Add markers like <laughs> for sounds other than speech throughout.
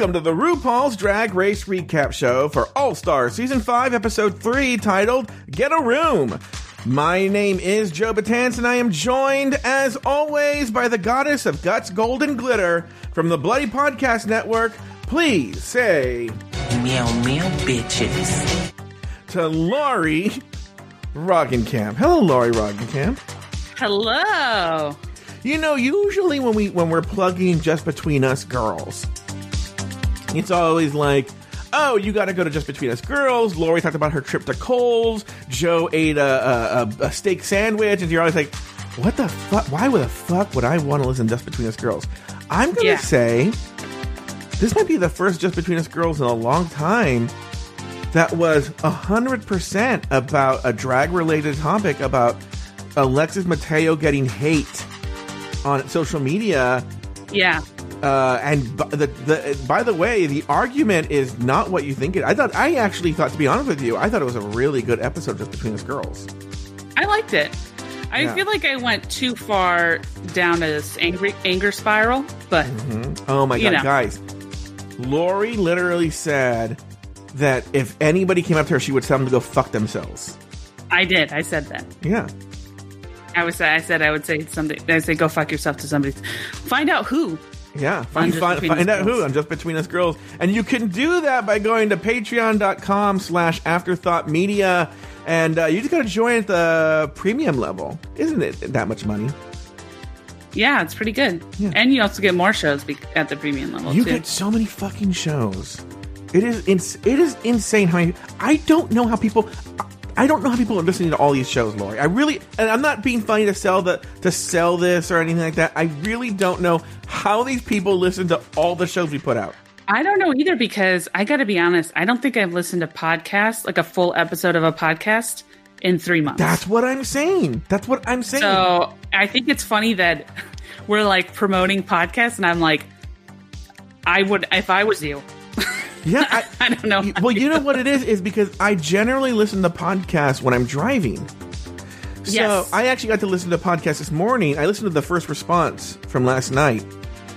Welcome to the RuPaul's Drag Race Recap Show for All Star Season 5, Episode 3, titled Get a Room. My name is Joe Batance, and I am joined, as always, by the goddess of guts, gold, and glitter from the Bloody Podcast Network. Please say Meow meow bitches. to Lori Roggenkamp. Hello, Lori Roggenkamp. Hello. You know, usually when we when we're plugging just between us girls, it's always like, oh, you got to go to just between us girls. Lori talked about her trip to Cole's. Joe ate a, a, a steak sandwich, and you're always like, what the fuck? Why would the fuck would I want to listen to just between us girls? I'm gonna Yeah. say this might be the first just between us girls in a long time that was hundred percent about a drag related topic about Alexis Mateo getting hate on social media. Yeah. Uh, and b- the, the by the way, the argument is not what you think it. I thought I actually thought, to be honest with you, I thought it was a really good episode just between us girls. I liked it. I Yeah. feel like I went too far down this angry anger spiral, but Oh my god, know. guys! Lori literally said that if anybody came up to her, she would tell them to go fuck themselves. I did. I said that. Yeah. I was. I said I would say something. I say go fuck yourself to somebody. Find out who. Yeah, find, find, find out who Girls. on Just Between Us Girls. And you can do that by going to patreon.com slash afterthought media. And uh, you just got to join at the premium level. Isn't it that much money? Yeah, it's pretty good. Yeah. And you also get more shows be- at the premium level You too. get so many fucking shows. It is ins- it is insane how many. I don't know how people. I don't know how people are listening to all these shows, Lori. I really, and I'm not being funny to sell the to sell this or anything like that. I really don't know how these people listen to all the shows we put out. I don't know either because I got to be honest. I don't think I've listened to podcasts like a full episode of a podcast in three months. That's what I'm saying. That's what I'm saying. So I think it's funny that <laughs> we're like promoting podcasts, and I'm like, I would if I was you. <laughs> Yeah, I, <laughs> I don't know. Well, you know what it is is because I generally listen to podcasts when I'm driving. So Yes. I actually got to listen to podcast this morning. I listened to the first response from last night.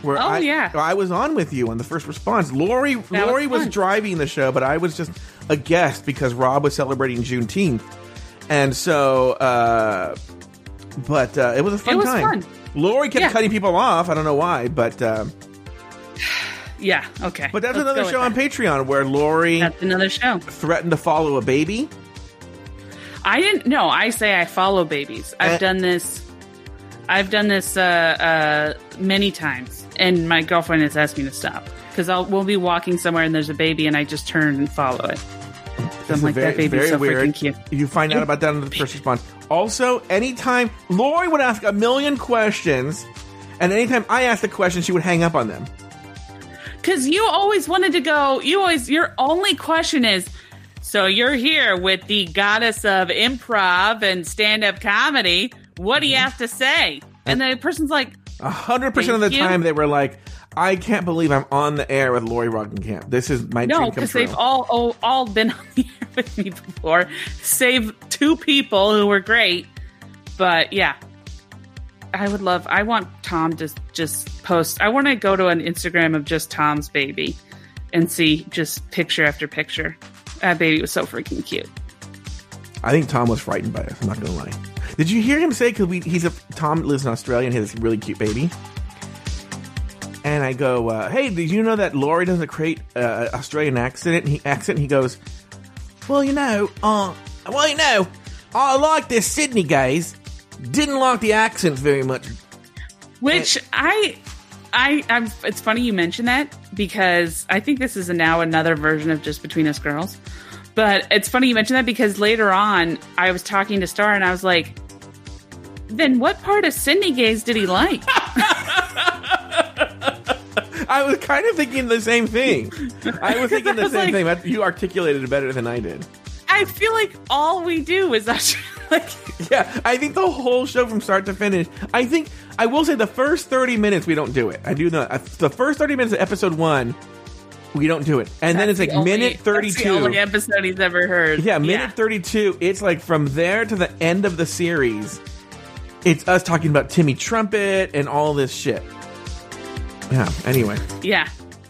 Where Oh, I, yeah. I was on with you on the first response. Lori was Lori was fun. driving the show, but I was just a guest because Rob was celebrating Juneteenth, and so. uh But uh, it was a fun It was time. fun. Lori kept Yeah. cutting people off. I don't know why, but uh, Yeah. Okay. but that's Let's another show on that. Patreon where Lori That's another show. threatened to follow a baby. I didn't. No, I say I follow babies. I've Uh, done this. I've done this uh, uh, many times, and my girlfriend has asked me to stop because I'll we'll be walking somewhere and there's a baby, and I just turn and follow it. So I'm like, very, that baby's so weird. freaking cute. You find out about that in the <laughs> first response. Also, anytime Lori would ask a million questions, and anytime I asked a question, she would hang up on them. Because you always wanted to go. You always your only question is. So you're here with the goddess of improv and stand-up comedy. What do you Mm-hmm. have to say? And the person's like, A hundred percent of the you. time, they were like, "I can't believe I'm on the air with Lori Roggenkamp. This is my No, dream come because they've all oh, all been <laughs> on the air with me before, save two people who were great. But yeah, I would love. I want Tom to just post. I want to go to an Instagram of just Tom's baby and see just picture after picture. That baby was so freaking cute. I think Tom was frightened by us. I'm not gonna lie. Did you hear him say? Because we he's a Tom lives in Australia and he has this really cute baby. And I go, uh, hey, did you know that Lori doesn't create uh, Australian accent? He accent. He goes, well, you know, uh, well, you know, I like this Sydney guys. Didn't like the accents very much. Which I, I, I'm. It's funny you mention that because I think this is now another version of just between us girls. But it's funny you mention that because later on I was talking to Star and I was like, "Then what part of Sydney gays did he like?" <laughs> <laughs> I was kind of thinking the same thing. I was thinking the <laughs> was same like- thing. But you articulated it better than I did. I feel like all we do is actually like, Yeah, I think the whole show from start to finish. I think I will say the first thirty minutes we don't do it. I do uh, The first thirty minutes of episode one, we don't do it, and then it's like the only- minute that's thirty-two. the only episode he's ever heard. Yeah, minute 32. It's like from there to the end of the series, it's us talking about Timmy Trumpet and all this shit. Yeah, anyway. Yeah.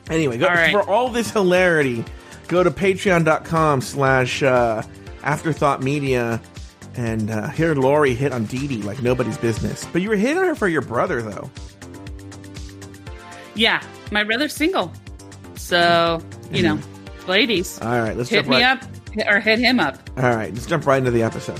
Anyway, go, All right. for all this hilarity, go to patreon.com slash uh, afterthought media and uh, hear Lori hit on Dee Dee like nobody's business. But you were hitting her for your brother, though. Yeah, my brother's single, so you know, ladies, All right, let's hit jump me right- up or hit him up. All right, let's jump right into the episode.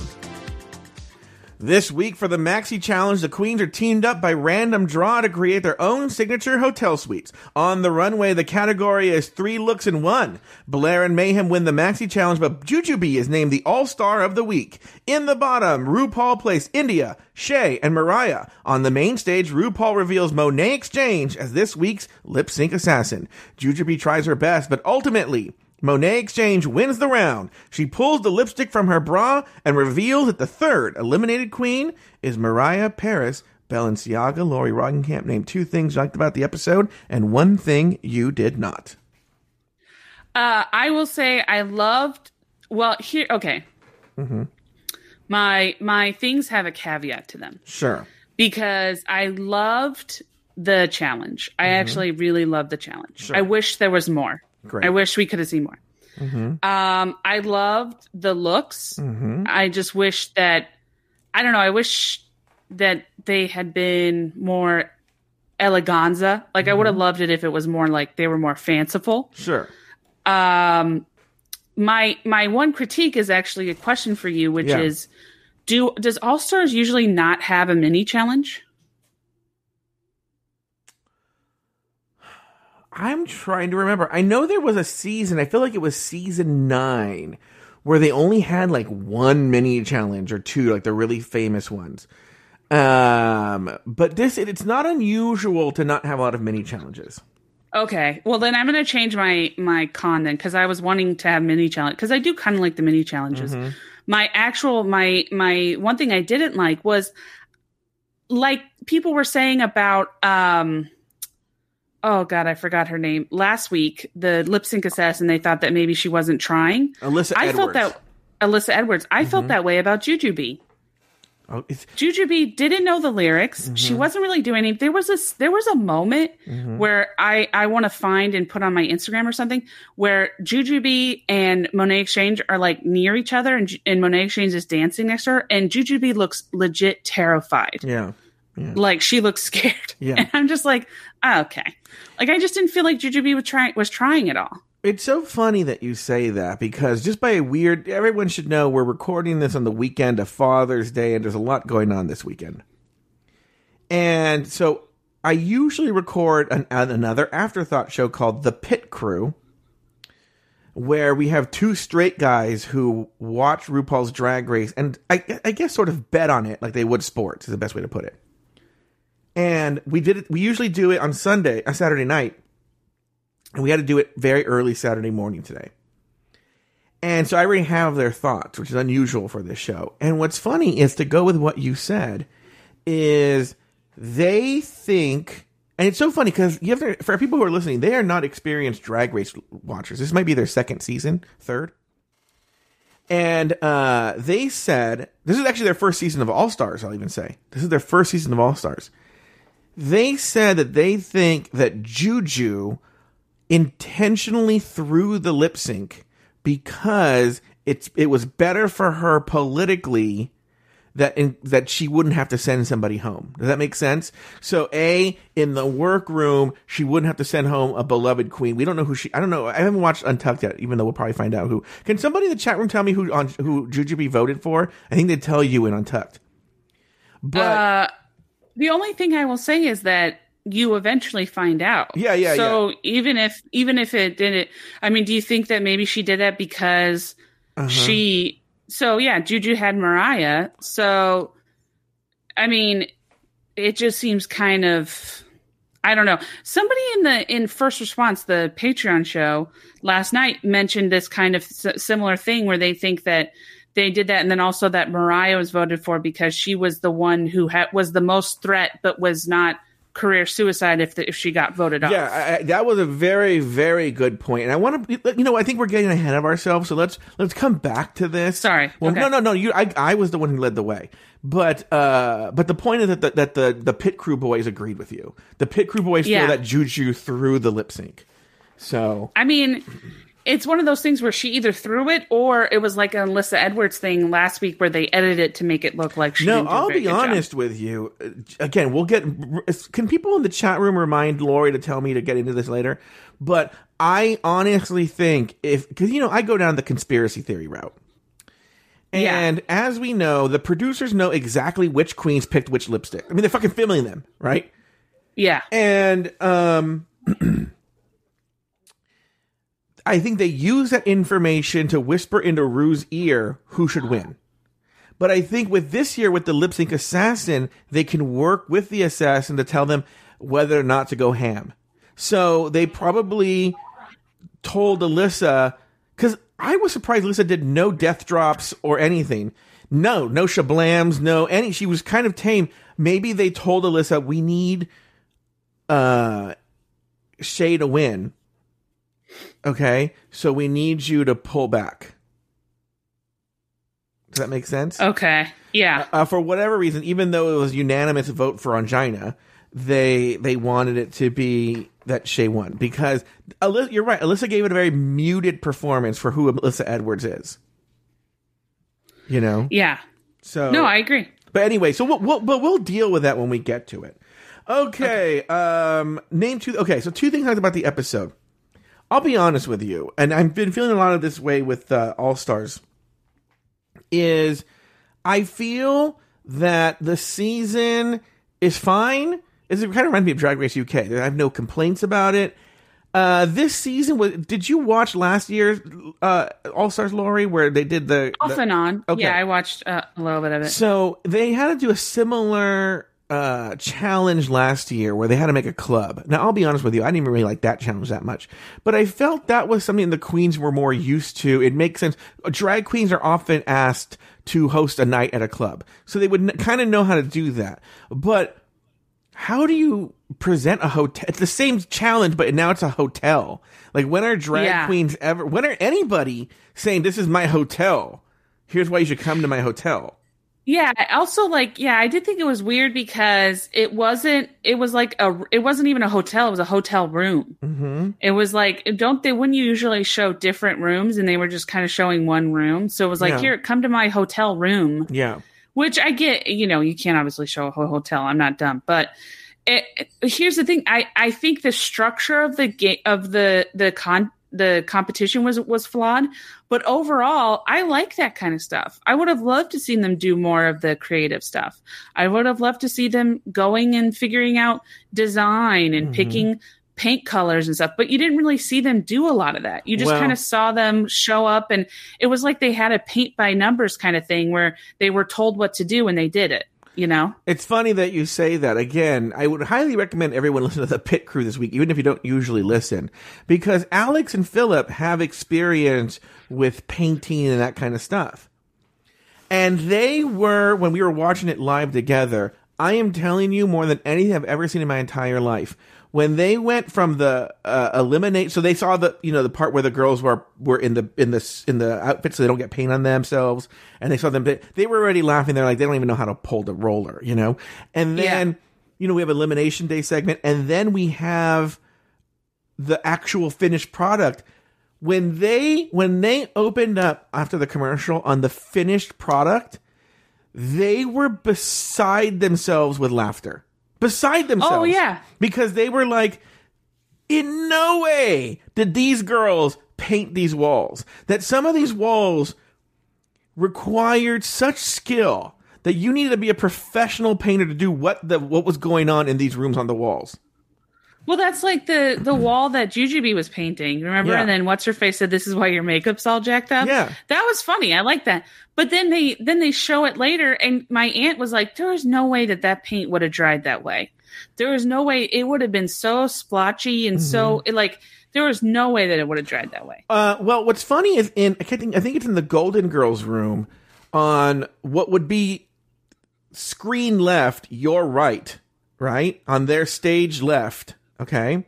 This week for the Maxi Challenge, the Queens are teamed up by random draw to create their own signature hotel suites. On the runway, the category is three looks in one. Blair and Mayhem win the Maxi Challenge, but Jujubee is named the All Star of the Week. In the bottom, RuPaul placed India, Shea, and Mariah. On the main stage, RuPaul reveals Monét X Change as this week's lip sync assassin. Jujubee tries her best, but ultimately, Monét X Change wins the round. She pulls the lipstick from her bra and reveals that the third eliminated queen is Mariah Paris Balenciaga. Lori Roggenkamp named two things you liked about the episode and one thing you did not. Uh, I will say I loved. Well, here, okay. Mm-hmm. My my things have a caveat to them Sure. because I loved the challenge. I actually really loved the challenge. Mm-hmm. Sure. I wish there was more. Great. I wish we could have seen more. Um, I loved the looks. Mm-hmm. I just wish that I don't know. I wish that they had been more eleganza. Like I would Mm-hmm. have loved it if it was more like they were more fanciful. Sure. Um, my my one critique is actually a question for you, which Yeah. is, do does All Stars usually not have a mini challenge? I'm trying to remember. I know there was a season, I feel like it was season nine, where they only had like one mini challenge or two, like the really famous ones. Um, but this, it, it's not unusual to not have a lot of mini challenges. Okay, well then I'm going to change my my con then because I was wanting to have mini challenge because I do kind of like the mini challenges. My actual my my one thing I didn't like was like people were saying about um oh god I forgot her name last week the lip sync assassin they thought that maybe she wasn't trying. Alyssa I Edwards. felt that Alyssa Edwards. I felt that way about Jujubee. Oh, it's, Jujubee didn't know the lyrics. Mm-hmm. She wasn't really doing anything. There was a there was a moment where I I want to find and put on my Instagram or something where Jujubee and Monét X Change are like near each other and and Monét X Change is dancing next to her and Jujubee looks legit terrified. yeah. Like she looks scared. Yeah. <laughs> And I'm just like, oh, okay. Like I just didn't feel like Jujubee was trying was trying at all. It's so funny that you say that because just by a weird, everyone should know we're recording this on the weekend of Father's Day, and there's a lot going on this weekend. And so I usually record an, another afterthought show called The Pit Crew, where we have two straight guys who watch RuPaul's Drag Race and I, I guess sort of bet on it like they would sports is the best way to put it. And we did it. We usually do it on Sunday, on Saturday night and we had to do it very early Saturday morning today. And so I already have their thoughts, which is unusual for this show. And what's funny is to go with what you said is they think, and it's so funny because you have to, for people who are listening, they are not experienced drag race watchers. This might be their second season, third. And uh, they said, this is actually their first season of All Stars, I'll even say. This is their first season of All Stars. They said that they think that Juju intentionally threw the lip sync because it's it was better for her politically that in, that she wouldn't have to send somebody home. Does that make sense? So a in the workroom she wouldn't have to send home a beloved queen. We don't know who she. I don't know. I haven't watched Untucked yet, even though we'll probably find out who. Can somebody in the chat room tell me who on who Jujubee voted for? I think they'd tell you in Untucked. But Uh, the only thing I will say is that you eventually find out. Yeah, yeah, So even if even if it didn't, I mean, do you think that maybe she did that because Uh-huh. she? So yeah, Juju had Mariah. So, I mean, it just seems kind of. I don't know. Somebody in the in first response, the Patreon show last night mentioned this kind of s- similar thing where they think that they did that, and then also that Mariah was voted for because she was the one who had was the most threat, but was not career suicide if the, if she got voted off. Yeah, I, that was a very, very good point. point, and I want to, you know, I think we're getting ahead of ourselves. So let's let's come back to this. Sorry. Well, Okay. no, no, no. You, I, I was the one who led the way, but uh, but the point is that the, that the the pit crew boys agreed with you. The pit crew boys Yeah. feel that Juju threw the lip sync. So I mean, it's one of those things where she either threw it or it was like an Alyssa Edwards thing last week where they edited it to make it look like she no, didn't do a I'll be good job. honest with you. Uh, Again, we'll get. Can people in the chat room remind Lori to tell me to get into this later? But I honestly think if because you know I go down the conspiracy theory route. Yeah. And as we know, the producers know exactly which queens picked which lipstick. I mean, they're fucking filming them, right? Yeah. And um <clears throat> I think they use that information to whisper into Rue's ear who should win. But I think with this year, with the lip sync assassin, they can work with the assassin to tell them whether or not to go ham. So they probably told Alyssa, because I was surprised Alyssa did no death drops or anything. No, no shablams, no any. She was kind of tame. Maybe they told Alyssa, we need uh Shea to win. Okay, so we need you to pull back. Does that make sense? Okay. Yeah. Uh, for whatever reason, even though it was unanimous vote for Ongina, they they wanted it to be that Shea won because Alyssa, you're right. Alyssa gave it a very muted performance for who Alyssa Edwards is. You know, Yeah. so No, I agree. but anyway, so we'll, we'll but we'll deal with that when we get to it. Okay, um name two okay, so two things about the episode. I'll be honest with you, and I've been feeling a lot of this way with uh, All Stars is I feel that the season is fine. It's, it kind of reminds me of Drag Race UK. I have no complaints about it. Uh, this season was. Did you watch last year's uh, All Stars, Lori, where they did the, Off the and on. okay. Yeah, I watched uh, a little bit of it. so they had to do a similar uh, challenge last year where they had to make a club. Now, I'll be honest with you, I didn't even really like that challenge that much, but I felt that was something the queens were more used to. It makes sense. Drag queens are often asked to host a night at a club, so they would n- kind of know how to do that. But how do you present a hotel? It's the same challenge, but now it's a hotel. Like, when are drag Yeah. queens ever, when are anybody saying, This is my hotel? Here's why you should come to my hotel. Yeah, I also like yeah, I did think it was weird because it wasn't it was like a it wasn't even a hotel, it was a hotel room. Mm-hmm. It was like don't they wouldn't you usually show different rooms and they were just kind of showing one room. So it was like Yeah. here come to my hotel room, Yeah. which I get, you know, you can't obviously show a whole hotel. I'm not dumb, but it, it- here's the thing. I, I think the structure of the game of the the con the competition was was flawed, but overall, I like that kind of stuff. I would have loved to see them do more of the creative stuff. I would have loved to see them going and figuring out design and Mm-hmm. picking paint colors and stuff, but you didn't really see them do a lot of that. You just Well- kind of saw them show up and it was like they had a paint by numbers kind of thing where they were told what to do and they did it, you know? It's funny that you say that. Again, I would highly recommend everyone <laughs> listen to the Pit Crew this week, even if you don't usually listen, because Alex and Philip have experience with painting and that kind of stuff. And they were, when we were watching it live together, I am telling you more than anything I've ever seen in my entire life. When they went from the uh, eliminate, so they saw the you know the part where the girls were were in the in the in the outfits so they don't get paint on themselves, and they saw them. They were already laughing. They're like they don't even know how to pull the roller, you know. And then Yeah. you know we have elimination day segment, and then we have the actual finished product when they when they opened up after the commercial on the finished product they were beside themselves with laughter beside oh, themselves. Oh, yeah. because they were like in no way did these girls paint these walls. That some of these walls required such skill that you needed to be a professional painter to do what the what was going on in these rooms on the walls Well, that's like the the wall that Jujubee was painting. Remember? Yeah. And then what's her face said, "This is why your makeup's all jacked up." Yeah. that was funny. I like that. But then they then they show it later, and my aunt was like, "There is no way that that paint would have dried that way. There was no way it would have been so splotchy and so Mm-hmm. it, like there was no way that it would have dried that way." Uh, well, what's funny is in I think I think it's in the Golden Girls room on what would be screen left, your right, right on their stage left. Okay,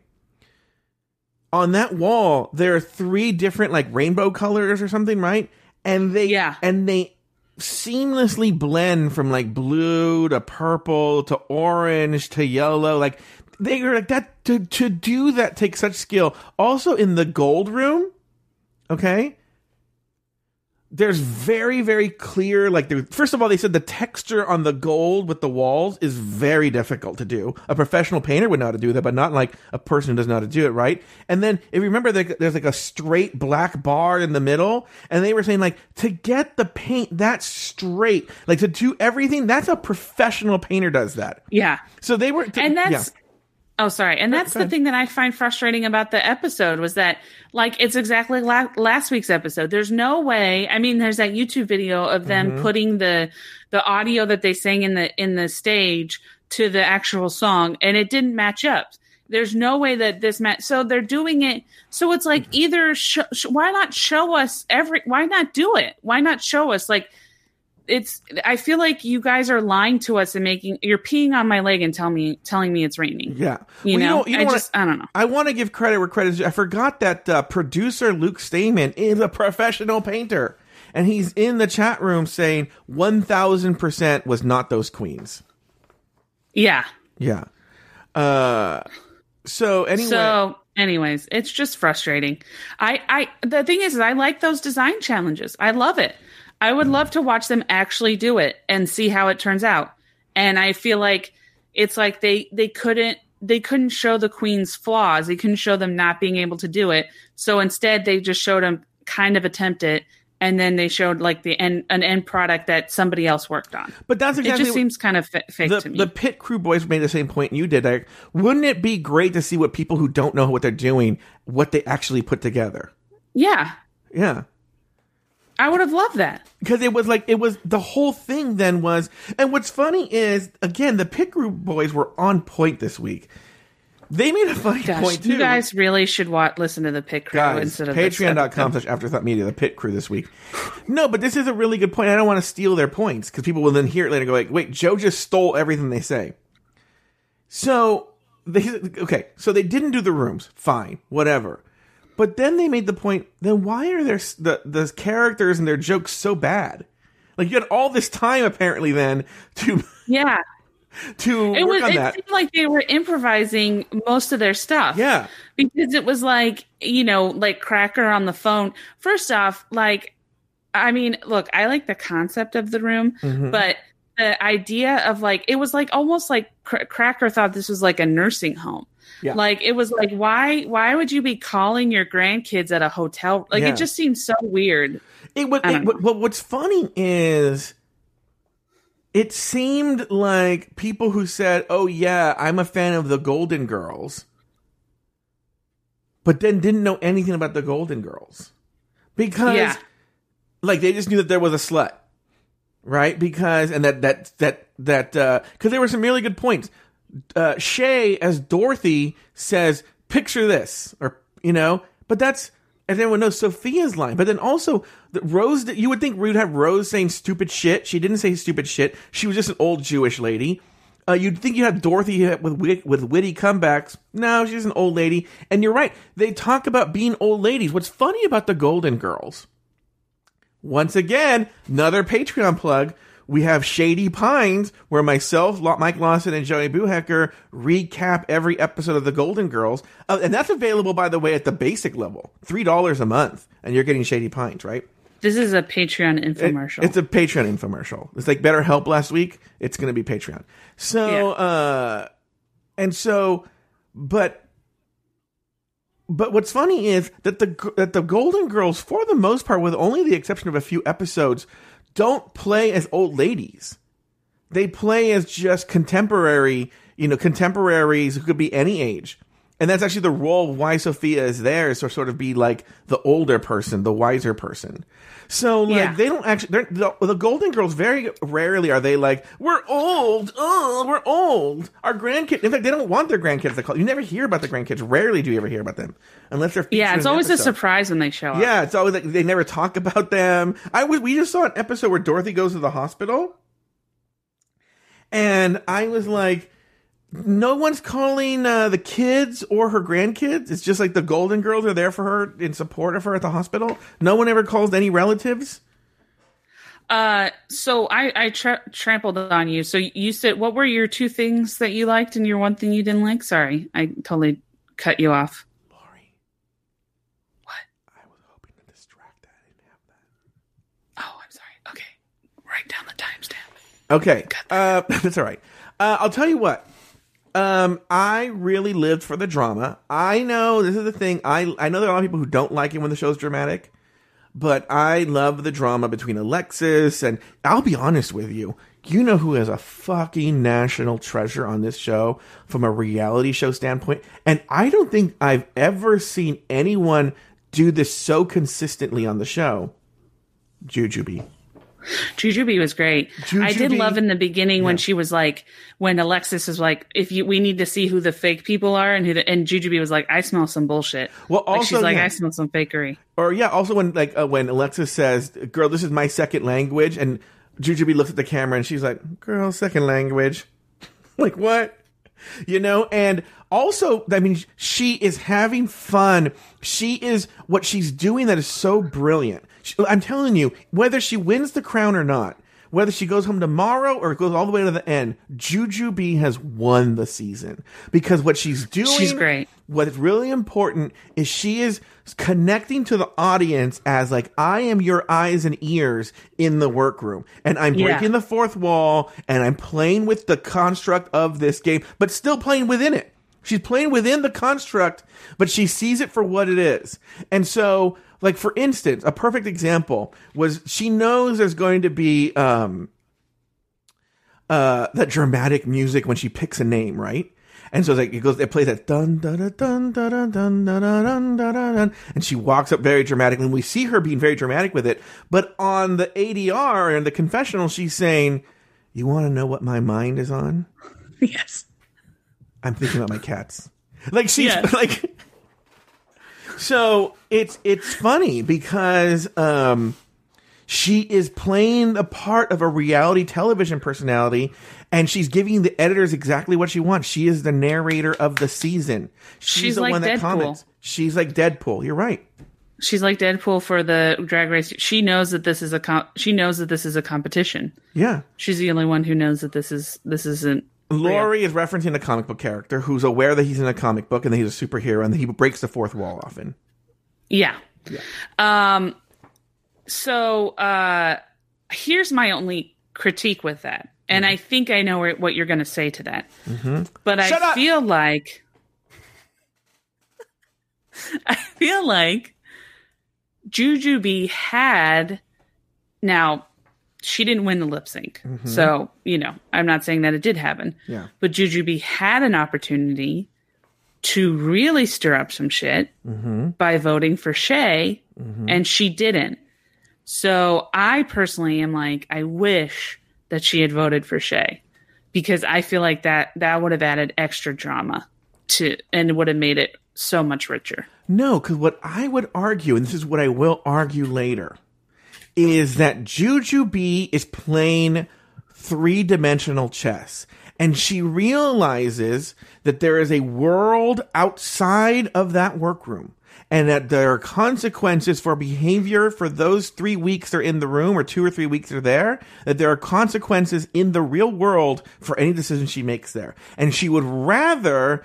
on that wall there are three different like rainbow colors or something, right? And they Yeah. and they seamlessly blend from like blue to purple to orange to yellow. Like they were like that to to do that takes such skill. Also in the gold room, okay. There's very very clear like first of all they said the texture on the gold with the walls is very difficult to do. A professional painter would know how to do that, but not like a person who doesn't know how to do it, right? And then if you remember there's like a straight black bar in the middle, and they were saying like to get the paint that straight, like to do everything, that's a professional painter does that. Yeah. So they were and that's yeah. Oh sorry. And that's the thing that i find frustrating about the episode was that like it's exactly la- last week's episode. There's no way i mean there's that youtube video of them Mm-hmm. putting the the audio that they sang in the in the stage to the actual song and it didn't match up. There's no way that this match so they're doing it so it's like either sh- sh- why not show us every why not do it? Why not show us like it's i feel like you guys are lying to us and making you're peeing on my leg and tell me telling me it's raining Yeah, you Well, know, you I wanna- just I don't know. I want to give credit where credit is. I forgot that uh, producer Luke Stamen is a professional painter, and he's in the chat room saying one thousand percent was not those queens. Yeah. Yeah. Uh. So anyway, So, anyways, it's just frustrating. I I the thing is, is I like those design challenges. I love it. I would love to watch them actually do it and see how it turns out. And I feel like it's like they they couldn't they couldn't show the queen's flaws. They couldn't show them not being able to do it. So instead, they just showed them kind of attempt it, and then they showed like the end an end product that somebody else worked on. but that's It exactly just seems kind of fa- fake the, to me. the pit crew boys made the same point you did. Like, wouldn't it be great to see what people who don't know what they're doing, what they actually put together? yeah, Yeah. I would have loved that. because it was like it was the whole thing then was and what's funny is again the pit group boys were on point this week. They made a funny Gosh, point too. you guys really should watch, listen to the pit crew guys instead of patreon.com slash afterthought media the pit crew this week. No but this is a really good point. I don't want to steal their points because people will then hear it later and go like wait joe just stole everything they say. So they okay so they didn't do the rooms. Fine whatever but then they made the point then why are their the the characters and their jokes so bad like you had all this time apparently then to Yeah, <laughs> to it work was. It that seemed like they were improvising most of their stuff. yeah because it was like you know, like Cracker on the phone. First off, like, I mean, look, I like the concept of the room, Mhm. but the idea of like it was like almost like Cr- Cracker thought this was like a nursing home. Yeah. Like it was like why why would you be calling your grandkids at a hotel? Like Yeah. it just seems so weird. It. I It, what, what- what's funny is, it seemed like people who said, "Oh yeah, I'm a fan of the Golden Girls," but then didn't know anything about the Golden Girls because, Yeah. like, they just knew that there was a slut, right? Because and that that that that uh because there were some really good points. Uh, Shea as Dorothy says, "Picture this," or you know, but that's and everyone knows Sophia's line. But then also Rose, you would think we'd have Rose saying stupid shit. She didn't say stupid shit. She was just an old Jewish lady. Uh, you'd think you'd have Dorothy with wit- with witty comebacks. No, she's an old lady. And you're right. They talk about being old ladies. What's funny about the Golden Girls? Once again, another Patreon plug. We have Shady Pines, where myself, Mike Lawson, and Joey Buhecker recap every episode of The Golden Girls. Uh, and that's available, by the way, at the basic level $3 a month. And you're getting Shady Pines, right? This is a Patreon infomercial. It's a Patreon infomercial. It's like Better Help last week. It's going to be Patreon. So, Yeah. uh, and so, but, but what's funny is that the that the Golden Girls, for the most part, with only the exception of a few episodes, don't play as old ladies. They play as just contemporary, you know, contemporaries who could be any age. And that's actually the role of why Sophia is there is to sort of be like the older person, the wiser person. So like Yeah. they don't actually the, the Golden Girls very rarely are they like we're old, oh we're old. Our grandkids, in fact, they don't want their grandkids to call. You never hear about the grandkids. Rarely do you ever hear about them, unless they're yeah, it's always a surprise when they show up. Yeah, it's always like they never talk about them. I was we just saw an episode where Dorothy goes to the hospital, and I was like, no one's calling uh, the kids or her grandkids. It's just like the Golden Girls are there for her in support of her at the hospital. No one ever calls any relatives. Uh, so I I tra- trampled on you. So you said what were your two things that you liked and your one thing you didn't like? Sorry, I totally cut you off. Lori. What? I was hoping to distract that. I didn't have that. Oh, I'm sorry. Okay, write down the timestamp. Okay. Uh, <laughs> that's all right. Uh, I'll tell you what. Um, I really lived for the drama. I know this is the thing. I I know there are a lot of people who don't like it when the show's dramatic, but I love the drama between Alexis and I'll be honest with you. You know who is a fucking national treasure on this show from a reality show standpoint? And I don't think I've ever seen anyone do this so consistently on the show. Jujubee. Jujubee was great. I did love in the beginning when she was like, when Alexis was like, if you, we need to see who the fake people are, and who the, and Jujubee was like, I smell some bullshit. Well, like, also, she's like, yeah. I smell some fakery. Or yeah, also when like uh, when Alexis says, "Girl, this is my second language," and Jujubee looks at the camera and she's like, "Girl, second language." <laughs> like what? You know, and also, I mean, she is having fun. She is what she's doing that is so brilliant. She, I'm telling you, whether she wins the crown or not, whether she goes home tomorrow or goes all the way to the end, Jujubee has won the season because what she's doing. She's great. What's really important is she is connecting to the audience as like I am your eyes and ears in the workroom, and I'm Yeah. breaking the fourth wall, and I'm playing with the construct of this game, but still playing within it. She's playing within the construct, but she sees it for what it is. And so, like for instance, a perfect example was she knows there's going to be um uh that dramatic music when she picks a name, right? And so like it goes, it plays that dun dun dun dun dun dun dun dun dun dun dun dun, and she walks up very dramatically. And we see her being very dramatic with it. But on the ADR and the confessional, she's saying, "You want to know what my mind is on? yes. I'm thinking about my cats." <laughs> Like she's Yes. <laughs> like, so it's it's funny because um she is playing the part of a reality television personality and she's giving the editors exactly what she wants. She is the narrator of the season. She's, She's the like one that Deadpool. comments. She's like Deadpool. You're right. She's like Deadpool for the drag race. She knows that this is a com- she knows that this is a competition. Yeah. She's the only one who knows that this is this isn't. Lori is referencing a comic book character who's aware that he's in a comic book and that he's a superhero and that he breaks the fourth wall often. Yeah. Um. So uh, here's my only critique with that, and I think I know what you're going to say to that. But Shut I up! feel like <laughs> I feel like Jujubee had now she didn't win the lip sync, mm-hmm. so you know I'm not saying that it did happen. Yeah. But Jujubee had an opportunity to really stir up some shit mm-hmm. by voting for Shea, mm-hmm. and she didn't. So I personally am like, I wish that she had voted for Shea because I feel like that that would have added extra drama to and would have made it so much richer. No, because what I would argue, and this is what I will argue later, is that Jujubee is playing three dimensional chess. And she realizes that there is a world outside of that workroom. And that there are consequences for behavior for those three weeks they're in the room or two or three weeks they're there. That there are consequences in the real world for any decision she makes there. And she would rather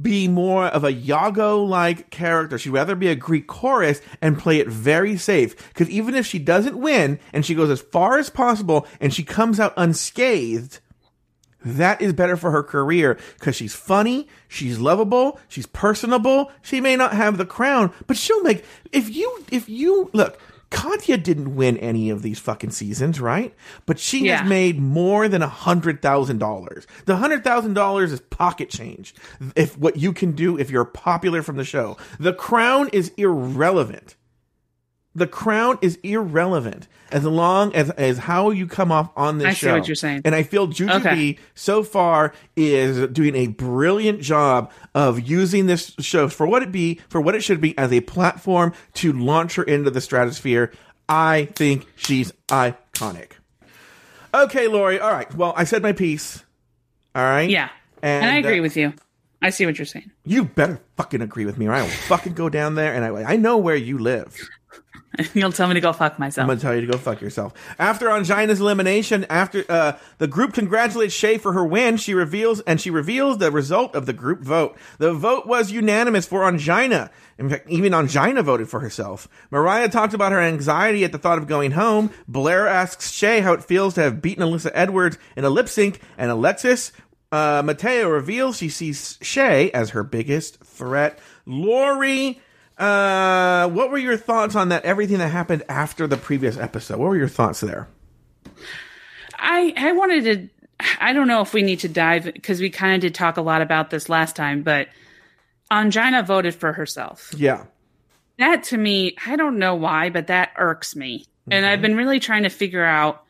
be more of a Iago like character. She'd rather be a Greek chorus and play it very safe. Because even if she doesn't win and she goes as far as possible and she comes out unscathed, that is better for her career because she's funny, she's lovable, she's personable. She may not have the crown, but she'll make. If you, if you look, Katya didn't win any of these fucking seasons, right? But she Yeah. has made more than a hundred thousand dollars. The hundred thousand dollars is pocket change. If what you can do if you're popular from the show, the crown is irrelevant. The crown is irrelevant as long as as how you come off on this show. I see what you're saying. And I feel Jujubee Okay. so far is doing a brilliant job of using this show for what it be for what it should be as a platform to launch her into the stratosphere. I think she's iconic. Okay, Lori. All right. Well, I said my piece. All right. Yeah. And, I agree uh, with you. I see what you're saying. You better fucking agree with me, or I will fucking go down there, and I I know where you live. <laughs> You'll tell me to go fuck myself. I'm gonna tell you to go fuck yourself. After Ongina's elimination, after uh, the group congratulates Shea for her win, she reveals and she reveals the result of the group vote. The vote was unanimous for Ongina. In fact, even Ongina voted for herself. Mariah talked about her anxiety at the thought of going home. Blair asks Shea how it feels to have beaten Alyssa Edwards in a lip sync, and Alexis uh, Mateo reveals she sees Shea as her biggest threat. Lori, uh, what were your thoughts on that? Everything that happened after the previous episode. What were your thoughts there? I I wanted to. I don't know if we need to dive because we kind of did talk a lot about this last time, but Ongina voted for herself. Yeah. That to me, I don't know why, but that irks me. And I've been really trying to figure out.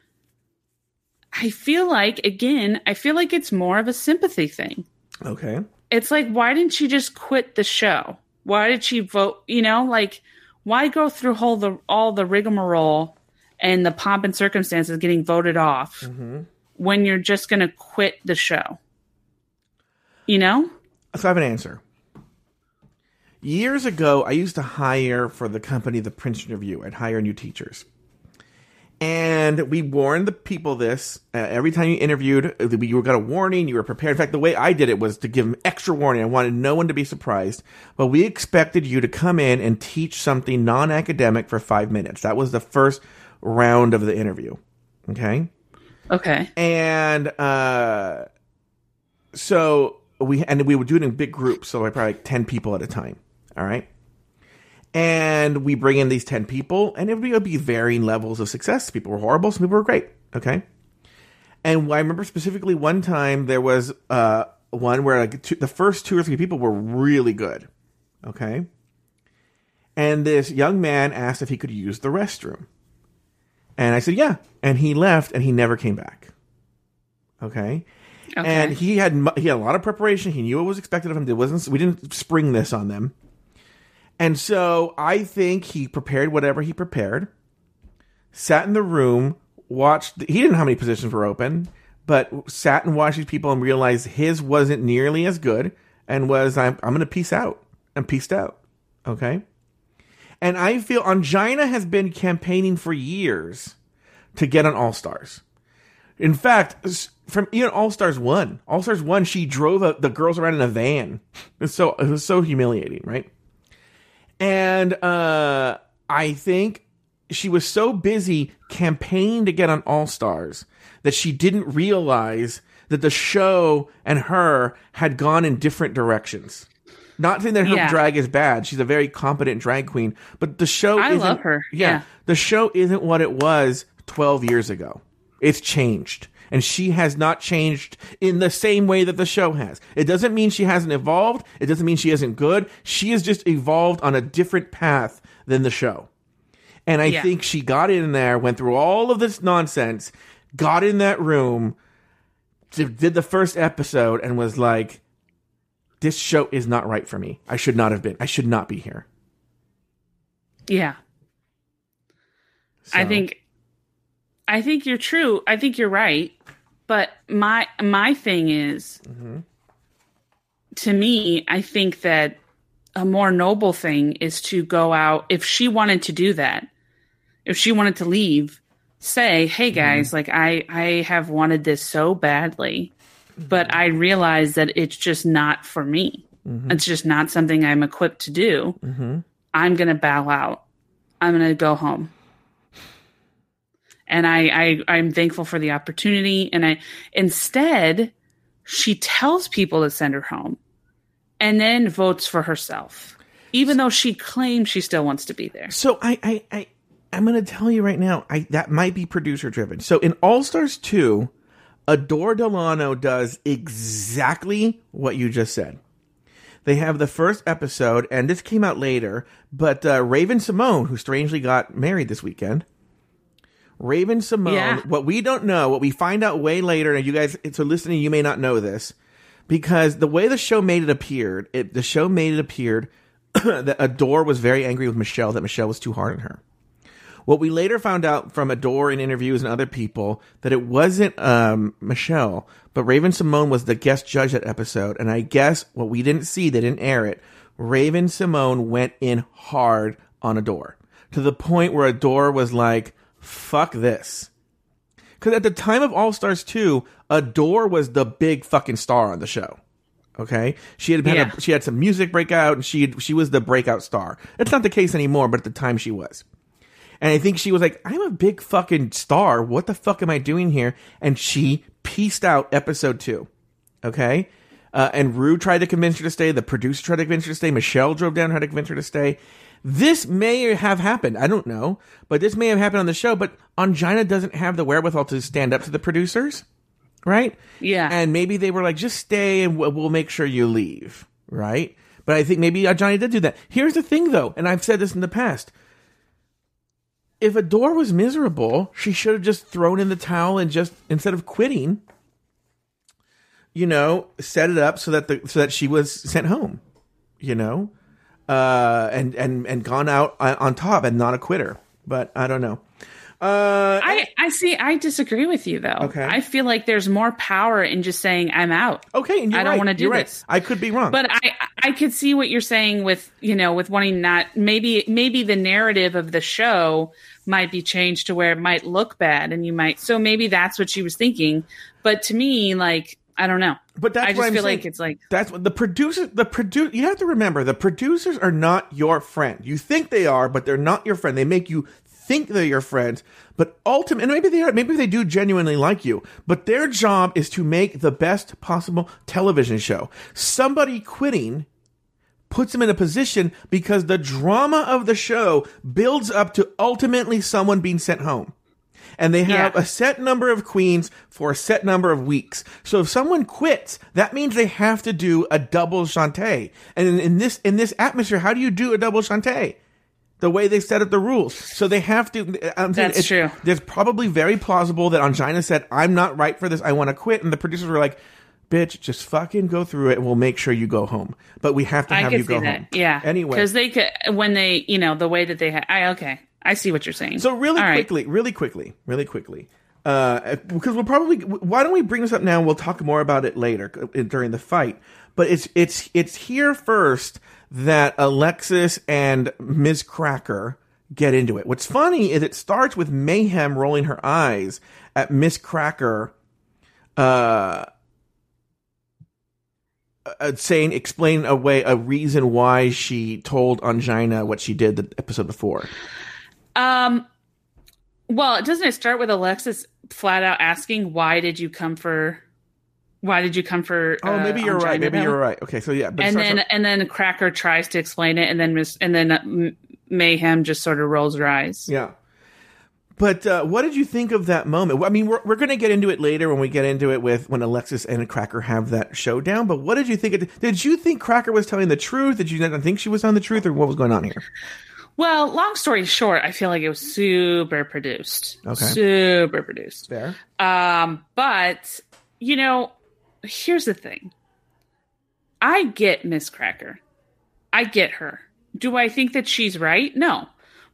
I feel like, again, I feel like it's more of a sympathy thing. Okay. It's like, why didn't she just quit the show? Why did she vote? You know, like, why go through all the all the rigmarole and the pomp and circumstances getting voted off mm-hmm. when you're just going to quit the show? You know? So I have an answer. Years ago, I used to hire for the company the Princeton Review. I'd hire new teachers. And we warned the people this uh, every time you interviewed, uh, you got a warning, you were prepared. In fact, the way I did it was to give them extra warning. I wanted no one to be surprised. But we expected you to come in and teach something non academic for five minutes. That was the first round of the interview. Okay Okay. and uh, so we and we would do it in big groups, so like probably like ten people at a time. All right, and we bring in these ten people, and it would be, it would be varying levels of success. People were horrible, some people were great. Okay, and I remember specifically one time there was uh, one where like two, the first two or three people were really good. Okay, and this young man asked if he could use the restroom. And I said, yeah. And he left and he never came back. Okay. Okay. And he had he had a lot of preparation. He knew what was expected of him. It wasn't we didn't spring this on them. And so I think he prepared whatever he prepared, sat in the room, watched. He didn't know how many positions were open, but sat and watched these people and realized his wasn't nearly as good, and was I'm I'm going to peace out and pieced out. Okay. And I feel Ongina has been campaigning for years to get on All Stars. In fact, from even All Stars one, All Stars one, she drove a, the girls around in a van. It's so it was so humiliating, right? And uh, I think she was so busy campaigning to get on All Stars that she didn't realize that the show and her had gone in different directions. Not saying that her Yeah. drag is bad; she's a very competent drag queen. But the show, I love her. Yeah. the show isn't what it was 12 years ago. It's changed. And she has not changed in the same way that the show has. It doesn't mean she hasn't evolved. It doesn't mean she isn't good. She has just evolved on a different path than the show. And I Yeah. think she got in there, went through all of this nonsense, got in that room, did the first episode, and was like, this show is not right for me. I should not have been. I should not be here. Yeah. I think I think you're true. I think you're right. But my my thing is to me, I think that a more noble thing is to go out if she wanted to do that. If she wanted to leave, say, "Hey mm-hmm. guys, like I I have wanted this so badly, mm-hmm. but I realize that it's just not for me. Mm-hmm. It's just not something I'm equipped to do. I'm going to bow out. I'm going to go home." And I, I I'm thankful for the opportunity. And I instead she tells people to send her home, and then votes for herself, even though she claims she still wants to be there. So I, I, I I'm gonna tell you right now, I that might be producer driven. So in All Stars two, Adore Delano does exactly what you just said. They have the first episode, and this came out later, but uh, Raven-Symoné, who strangely got married this weekend. Raven-Symoné, Yeah. what we don't know, what we find out way later, and you guys, so listening, you may not know this, because the way the show made it appeared, it, the show made it appeared <clears throat> that Adore was very angry with Michelle, that Michelle was too hard on her. What we later found out from Adore in interviews and other people that it wasn't um, Michelle, but Raven-Symoné was the guest judge that episode. And I guess what we didn't see, they didn't air it. Raven-Symoné went in hard on Adore to the point where Adore was like, fuck this. Because at the time of All Stars 2, Adore was the big fucking star on the show. Okay, she had had Yeah. a, she had some music breakout, and she she was the breakout star. It's not the case anymore, but at the time she was. And I think she was like, I'm a big fucking star. What the fuck am I doing here? And she pieced out episode two. Okay. Uh, and Rue tried to convince her to stay. The producer tried to convince her to stay. Michelle drove down, tried to convince her to stay. This may have happened. I don't know. But this may have happened on the show. But Ongina doesn't have the wherewithal to stand up to the producers. Right? Yeah. And maybe they were like, just stay and we'll, make sure you leave. Right? But I think maybe Johnny did do that. Here's the thing though, and I've said this in the past if Adore was miserable, she should have just thrown in the towel and just instead of quitting, you know, set it up so that the so that she was sent home, you know, uh, and and and gone out on top and not a quitter. But I don't know. Uh, I, I see. I disagree with you, though. Okay. I feel like there's more power in just saying I'm out. okay, I don't right, wanna do right. this. I could be wrong, But I I could see what you're saying with you know with wanting not maybe maybe the narrative of the show might be changed to where it might look bad and you might so maybe that's what she was thinking. But to me, like I don't know. But that's I what just I'm feel saying. like it's like That's what the producer, the produce, you have to remember the producers are not your friend. You think they are, but they're not your friend. They make you think they're your friends, but ultimately, and maybe they are, maybe they do genuinely like you, but their job is to make the best possible television show. Somebody quitting puts them in a position because the drama of the show builds up to ultimately someone being sent home and they have Yeah. a set number of queens for a set number of weeks. So if someone quits, that means they have to do a double Shantae. And in, in this in this atmosphere, how do you do a double Shantae? The way they set up the rules, so they have to. I'm saying That's it's- true. There's probably very plausible that Ongina said, "I'm not right for this. I want to quit," and the producers were like, "Bitch, just fucking go through it. We'll make sure you go home, but we have to have you go that. home." Yeah. Anyway, because they could when they you know the way that they had. I okay. I see what you're saying. So really All right. quickly, really quickly, really quickly, uh, because we'll probably why don't we bring this up now? We'll talk more about it later uh, during the fight. But it's it's it's here first that Alexis and Miz Cracker get into it. What's funny is it starts with Mayhem rolling her eyes at Miz Cracker, uh, uh, saying explain away a reason why she told Ongina what she did the episode before. Um, well, doesn't it start with Alexis flat out asking, "Why did you come for? Why did you come for?" Oh, uh, maybe you're right. Maybe you're right. Okay, so yeah, but And then and then Cracker tries to explain it, and then Miss and then uh, M- Mayhem just sort of rolls her eyes. yeah. But uh, what did you think of that moment? I mean, we're, we're going to get into it later when we get into it with when Alexis and Cracker have that showdown. But what did you think? Of, did you think Cracker was telling the truth? Did you not think she was telling the truth, or what was going on here? Well, long story short, I feel like it was super produced. Okay. Super produced. There. Um, but you know, here's the thing. I get Miz Cracker. I get her. Do I think that she's right? No.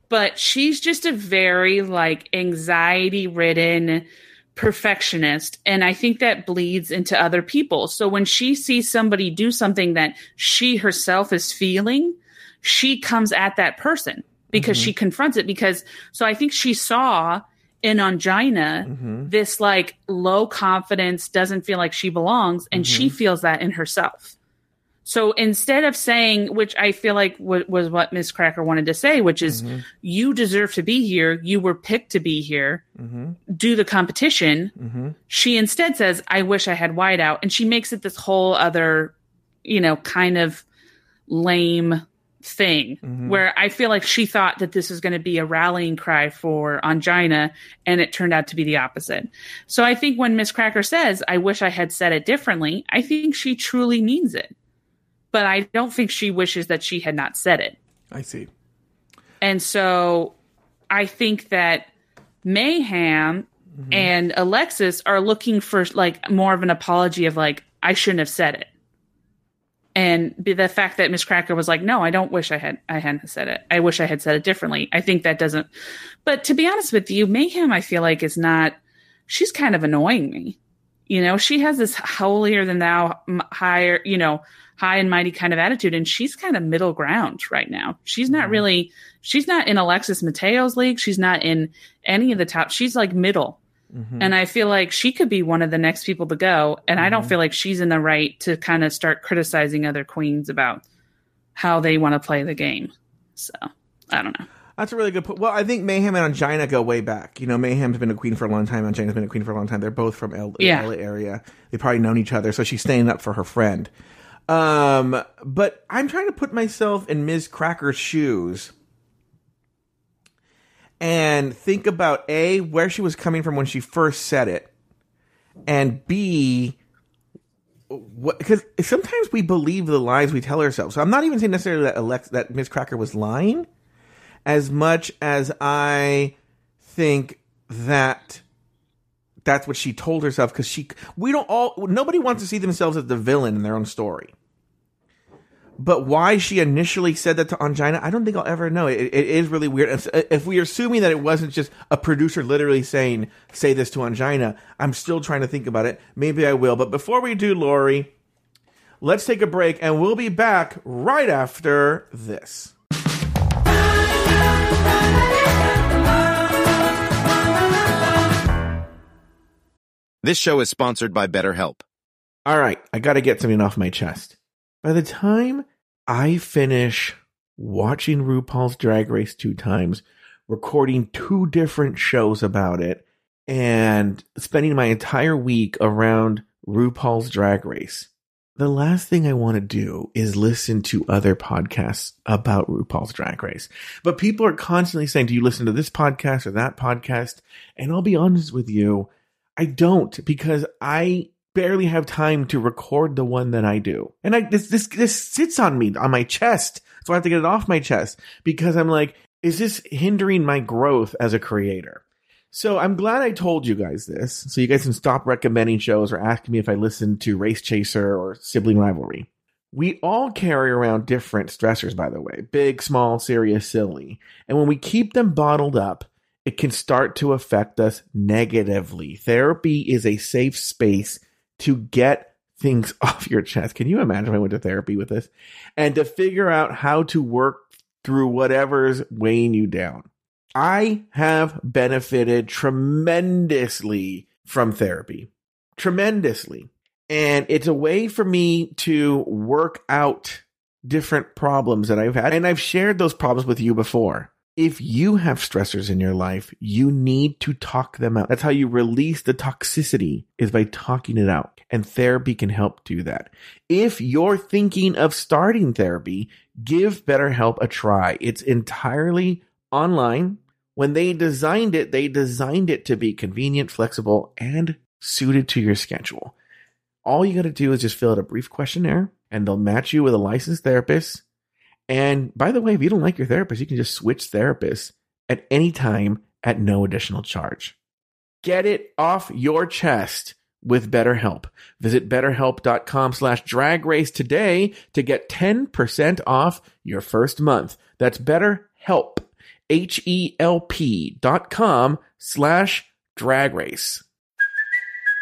But she's just a very like anxiety ridden perfectionist and I think that bleeds into other people. So when she sees somebody do something that she herself is feeling, she comes at that person because she mm-hmm. confronts it because so I think she saw in Ongina mm-hmm. this like low confidence doesn't feel like she belongs and she mm-hmm. feels that in herself. So instead of saying, which I feel like w- was what Miz Cracker wanted to say, which is, you deserve to be here. You were picked to be here. Do the competition. She instead says, I wish I had whiteout. And she makes it this whole other, you know, kind of lame thing mm-hmm. where I feel like she thought that this was going to be a rallying cry for Ongina and it turned out to be the opposite. So I think when Miz Cracker says, I wish I had said it differently, I think she truly means it. But I don't think she wishes that she had not said it. I see. And so I think that Mayhem mm-hmm. and Alexis are looking for like more of an apology of like, I shouldn't have said it. And be the fact that Miz Cracker was like, no, I don't wish I had I hadn't said it. I wish I had said it differently. I think that doesn't but to be honest with you, Mayhem I feel like is not she's kind of annoying me. You know, she has this holier than thou, higher, you know, high and mighty kind of attitude, and she's kind of middle ground right now. She's not mm-hmm. really, she's not in Alexis Mateo's league. She's not in any of the top. She's like middle. And I feel like she could be one of the next people to go. And I don't feel like she's in the right to kind of start criticizing other queens about how they want to play the game. So I don't know. That's a really good point. Well, I think Mayhem and Ongina go way back. You know, Mayhem's been a queen for a long time. Ongina's been a queen for a long time. They're both from L- Yeah. LA area. They've probably known each other, so she's staying up for her friend. Um, but I'm trying to put myself in Miz Cracker's shoes and think about A, where she was coming from when she first said it, and B, because sometimes we believe the lies we tell ourselves. So I'm not even saying necessarily that Alex that Miz Cracker was lying as much as I think that that's what she told herself because she we don't all nobody wants to see themselves as the villain in their own story. But why she initially said that to Ongina, I don't think I'll ever know. It, it is really weird. If, if we're assuming that it wasn't just a producer literally saying, say this to Ongina, I'm still trying to think about it. Maybe I will. But before we do, Lori, let's take a break and we'll be back right after this. This show is sponsored by BetterHelp. All right, I got to get something off my chest. By the time I finish watching RuPaul's Drag Race two times, recording two different shows about it, and spending my entire week around RuPaul's Drag Race, the last thing I want to do is listen to other podcasts about RuPaul's Drag Race. But people are constantly saying, Do you listen to this podcast or that podcast? And I'll be honest with you, I don't because I barely have time to record the one that I do. And I this this this sits on me on my chest. So I have to get it off my chest because I'm like, is this hindering my growth as a creator? So I'm glad I told you guys this. So you guys can stop recommending shows or asking me if I listen to Race Chaser or Sibling Rivalry. We all carry around different stressors, by the way big, small, serious, silly. And when we keep them bottled up, it can start to affect us negatively. Therapy is a safe space to get things <laughs> off your chest. Can you imagine I went to therapy with this? And to figure out how to work through whatever's weighing you down. I have benefited tremendously from therapy. Tremendously. And it's a way for me to work out different problems that I've had. And I've shared those problems with you before. If you have stressors in your life, you need to talk them out. That's how you release the toxicity is by talking it out. And therapy can help do that. If you're thinking of starting therapy, give BetterHelp a try. It's entirely online. When they designed it, they designed it to be convenient, flexible, and suited to your schedule. All you got to do is just fill out a brief questionnaire and they'll match you with a licensed therapist. And by the way, if you don't like your therapist, you can just switch therapists at any time at no additional charge. Get it off your chest with BetterHelp. Visit betterhelp.com slash drag race today to get 10% off your first month. That's BetterHelp, H-E-L-P dot com slash drag race.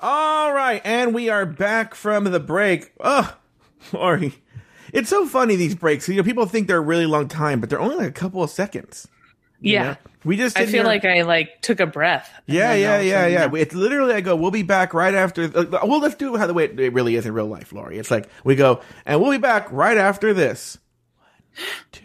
All right, and we are back from the break. Oh, Lori, it's so funny these breaks. You know, people think they're a really long time, but they're only like a couple of seconds. you Yeah. know? we just I feel here- like I like took a breath. yeah, yeah, all of a yeah, yeah. It's literally I go, we'll be back right after. Uh, well, let's do it how the way it, really is in real life, Lori. It's like we go, and we'll be back right after this. One, two,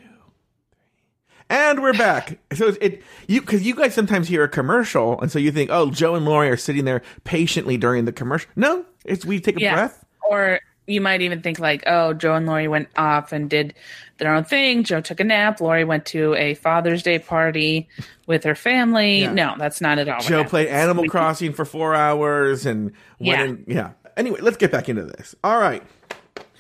and we're back. So it's, it you because you guys sometimes hear a commercial, and so you think, oh, Joe and Lori are sitting there patiently during the commercial. No, it's we take a Yeah. breath. Or you might even think like, oh, Joe and Lori went off and did their own thing. Joe took a nap. Lori went to a Father's Day party with her family. Yeah. No, that's not at all. Joe played. Animal Crossing for four hours and went Yeah. in, yeah. Anyway, let's get back into this. All right.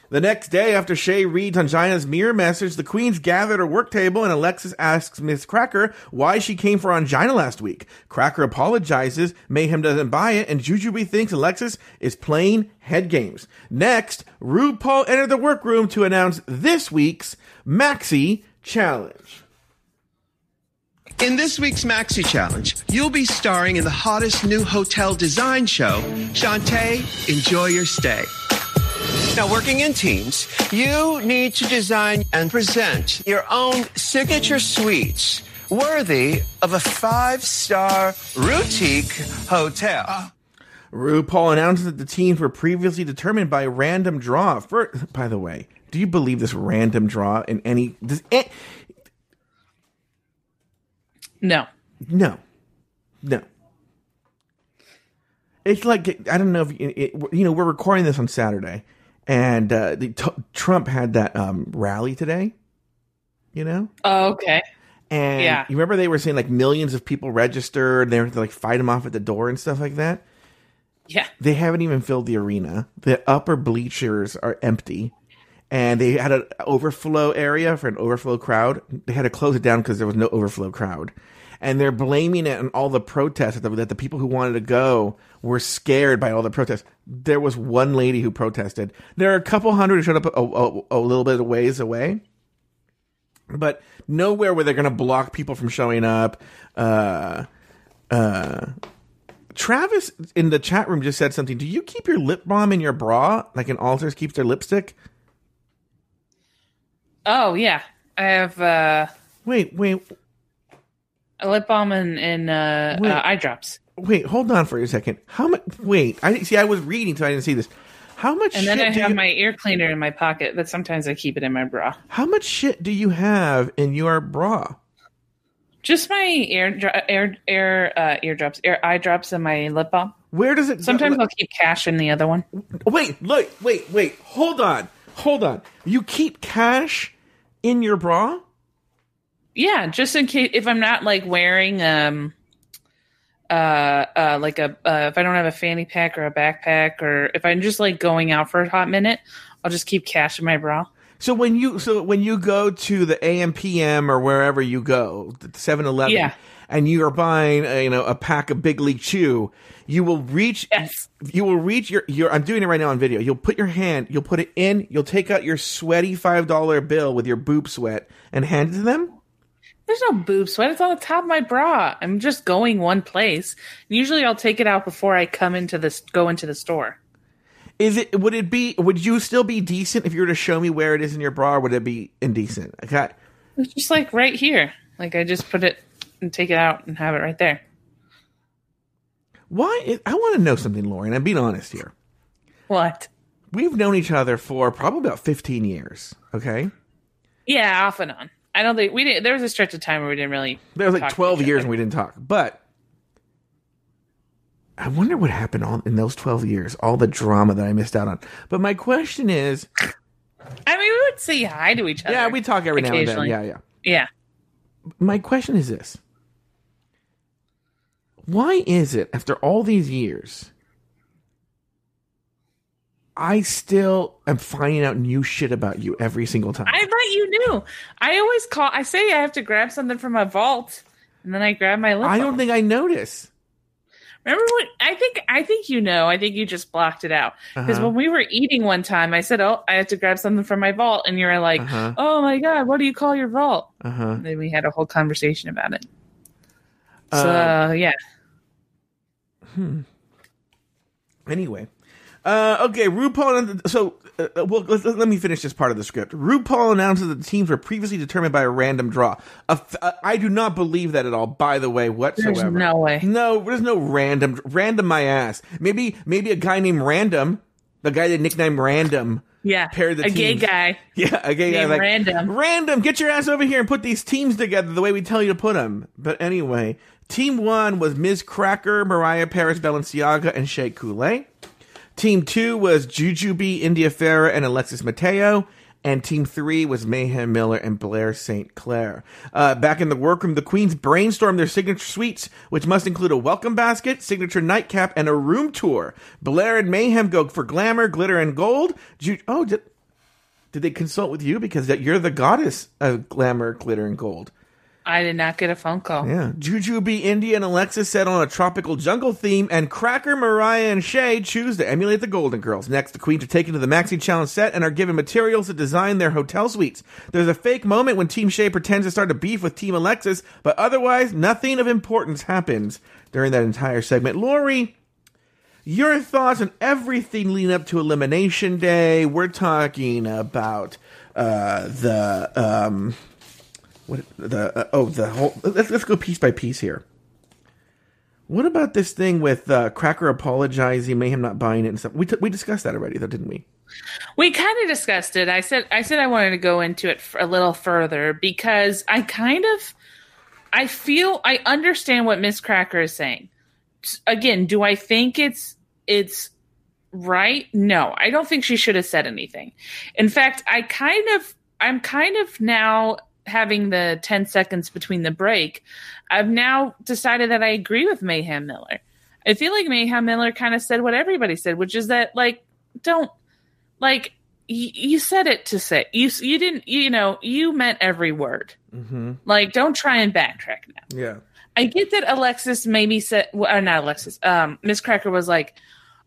The next day, after Shea reads Ongina's mirror message, the queens gather at her work table and Alexis asks Miz Cracker why she came for Ongina last week. Cracker apologizes, Mayhem doesn't buy it, and Jujubee thinks Alexis is playing head games. Next, RuPaul entered the workroom to announce this week's Maxi Challenge. In this week's Maxi Challenge, you'll be starring in the hottest new hotel design show, Shantae, Enjoy Your Stay. Now, working in teams, you need to design and present your own signature suites worthy of a five-star boutique hotel. RuPaul announced that the teams were previously determined by random draw. For, by the way, do you believe this random draw in any? Does, eh, No. no, no. It's like I don't know if it, it- you know we're recording this on Saturday, and uh, the, t- Trump had that um, rally today. You know, Oh, okay. and Yeah. you remember they were saying like millions of people registered. They were to like fight him off at the door and stuff like that. Yeah. they haven't even filled the arena. The upper bleachers are empty, and they had an overflow area for an overflow crowd. They had to close it down because there was no overflow crowd, and they're blaming it on all the protests that the, that the people who wanted to go were scared by all the protests. There was one lady who protested. There are a couple hundred who showed up a, a, a little bit of ways away. But nowhere where they're going to block people from showing up. Uh, uh, Travis in the chat room just said something. Do you keep your lip balm in your bra like an alters keeps their lipstick? Oh, yeah. I have uh, Wait, wait, a lip balm and, and uh, uh, eye drops. Wait. Hold on for a second. How much? Wait, I see. I was reading, so I didn't see this. How much? And then shit I have you, my ear cleaner in my pocket, but sometimes I keep it in my bra. How much shit do you have in your bra? Just my ear, ear, ear, uh, eardrops, ear, eye drops, and my lip balm. Where does it? Sometimes go? I'll keep cash in the other one. Wait, look, wait, wait. Hold on, hold on. You keep cash in your bra? Yeah, just in case if I'm not like wearing um uh uh like a uh, if I don't have a fanny pack or a backpack or if I'm just like going out for a hot minute, I'll just keep cash in my bra. So when you so when you go to the AMPM or wherever you go, the 7-Eleven, Yeah. and you are buying a, you know a pack of Big League Chew, you will reach Yes. you will reach your your I'm doing it right now on video. You'll put your hand, you'll put it in, you'll take out your sweaty $5 bill with your boob sweat and hand it to them? There's no boob sweat. It's on the top of my bra. I'm just going one place. Usually I'll take it out before I come into this go into the store. Is it would it be would you still be decent if you were to show me where it is in your bra or would it be indecent? Okay. It's just like right here. Like I just put it and take it out and have it right there. Why is, I want to know something, Lauren. I'm being honest here. What? We've known each other for probably about 15 years, okay? Yeah, off and on. I don't think we didn't. There was a stretch of time where we didn't really. There was like 12 years and we didn't talk. But I wonder what happened all, in those 12 years, all the drama that I missed out on. But my question is I mean, we would say hi to each other. yeah, we talk every now and then. Yeah, yeah. Yeah. My question is this Why is it, after all these years, I still am finding out new shit about you every single time? I thought you knew. I always call. I say I have to grab something from my vault, and then I grab my lip. I don't think I notice. Remember what? I think. I think you know. I think you just blocked it out because Uh-huh. when we were eating one time, I said, "Oh, I have to grab something from my vault," and you were like, Uh-huh. "Oh my god, what do you call your vault?" Uh huh. And then we had a whole conversation about it. So Uh, yeah, Anyway, uh, okay, RuPaul. So, uh, well, let, let me finish this part of the script. RuPaul announces that the teams were previously determined by a random draw. A f- uh, I do not believe that at all. By the way, whatsoever. no way. No, there's no random. Random, my ass. Maybe, maybe a guy named Random, the guy that nicknamed Random. yeah, Paired the a gay guy. <laughs> Yeah, a gay guy like Random. Random, get your ass over here and put these teams together the way we tell you to put them. But anyway, team one was Miz Cracker, Mariah Paris Balenciaga, and Shea Couleé. Team two was Jujubee, India Ferrah, and Alexis Mateo. And team three was Mayhem Miller and Blair St. Clair. Uh, back in the workroom, the queens brainstormed their signature suites, which must include a welcome basket, signature nightcap, and a room tour. Blair and Mayhem go for glamour, glitter, and gold. Ju- oh, did, did they consult with you? Because you're the goddess of glamour, glitter, and gold. I did not get a phone call. Yeah. Jujubee, India, and Alexis set on a tropical jungle theme, and Cracker, Mariah, and Shea choose to emulate the Golden Girls. Next, the queens are taken to the Maxi Challenge set and are given materials to design their hotel suites. There's a fake moment when Team Shea pretends to start a beef with Team Alexis, but otherwise, nothing of importance happens during that entire segment. Lori, your thoughts on everything leading up to Elimination Day. We're talking about uh, the um, what the uh, oh the whole. Let's let's go piece by piece here. What about this thing with uh, Cracker apologizing, Mayhem not buying it and stuff? We t- we discussed that already, though, didn't we? We kind of discussed it. I said I said I wanted to go into it a little further because I kind of I feel I understand what Miz Cracker is saying. Again, do I think it's it's right? No, I don't think she should have said anything. In fact, I kind of I'm kind of now having the 10 seconds between the break. I've now decided that I agree with Mayhem Miller. I feel like Mayhem Miller kind of said what everybody said, which is that like don't like y- you said it to say you you didn't you know you meant every word. Mm-hmm. Like don't try and backtrack now. Yeah. I get that Alexis maybe said, well, uh, not Alexis, um, Miz Cracker was like,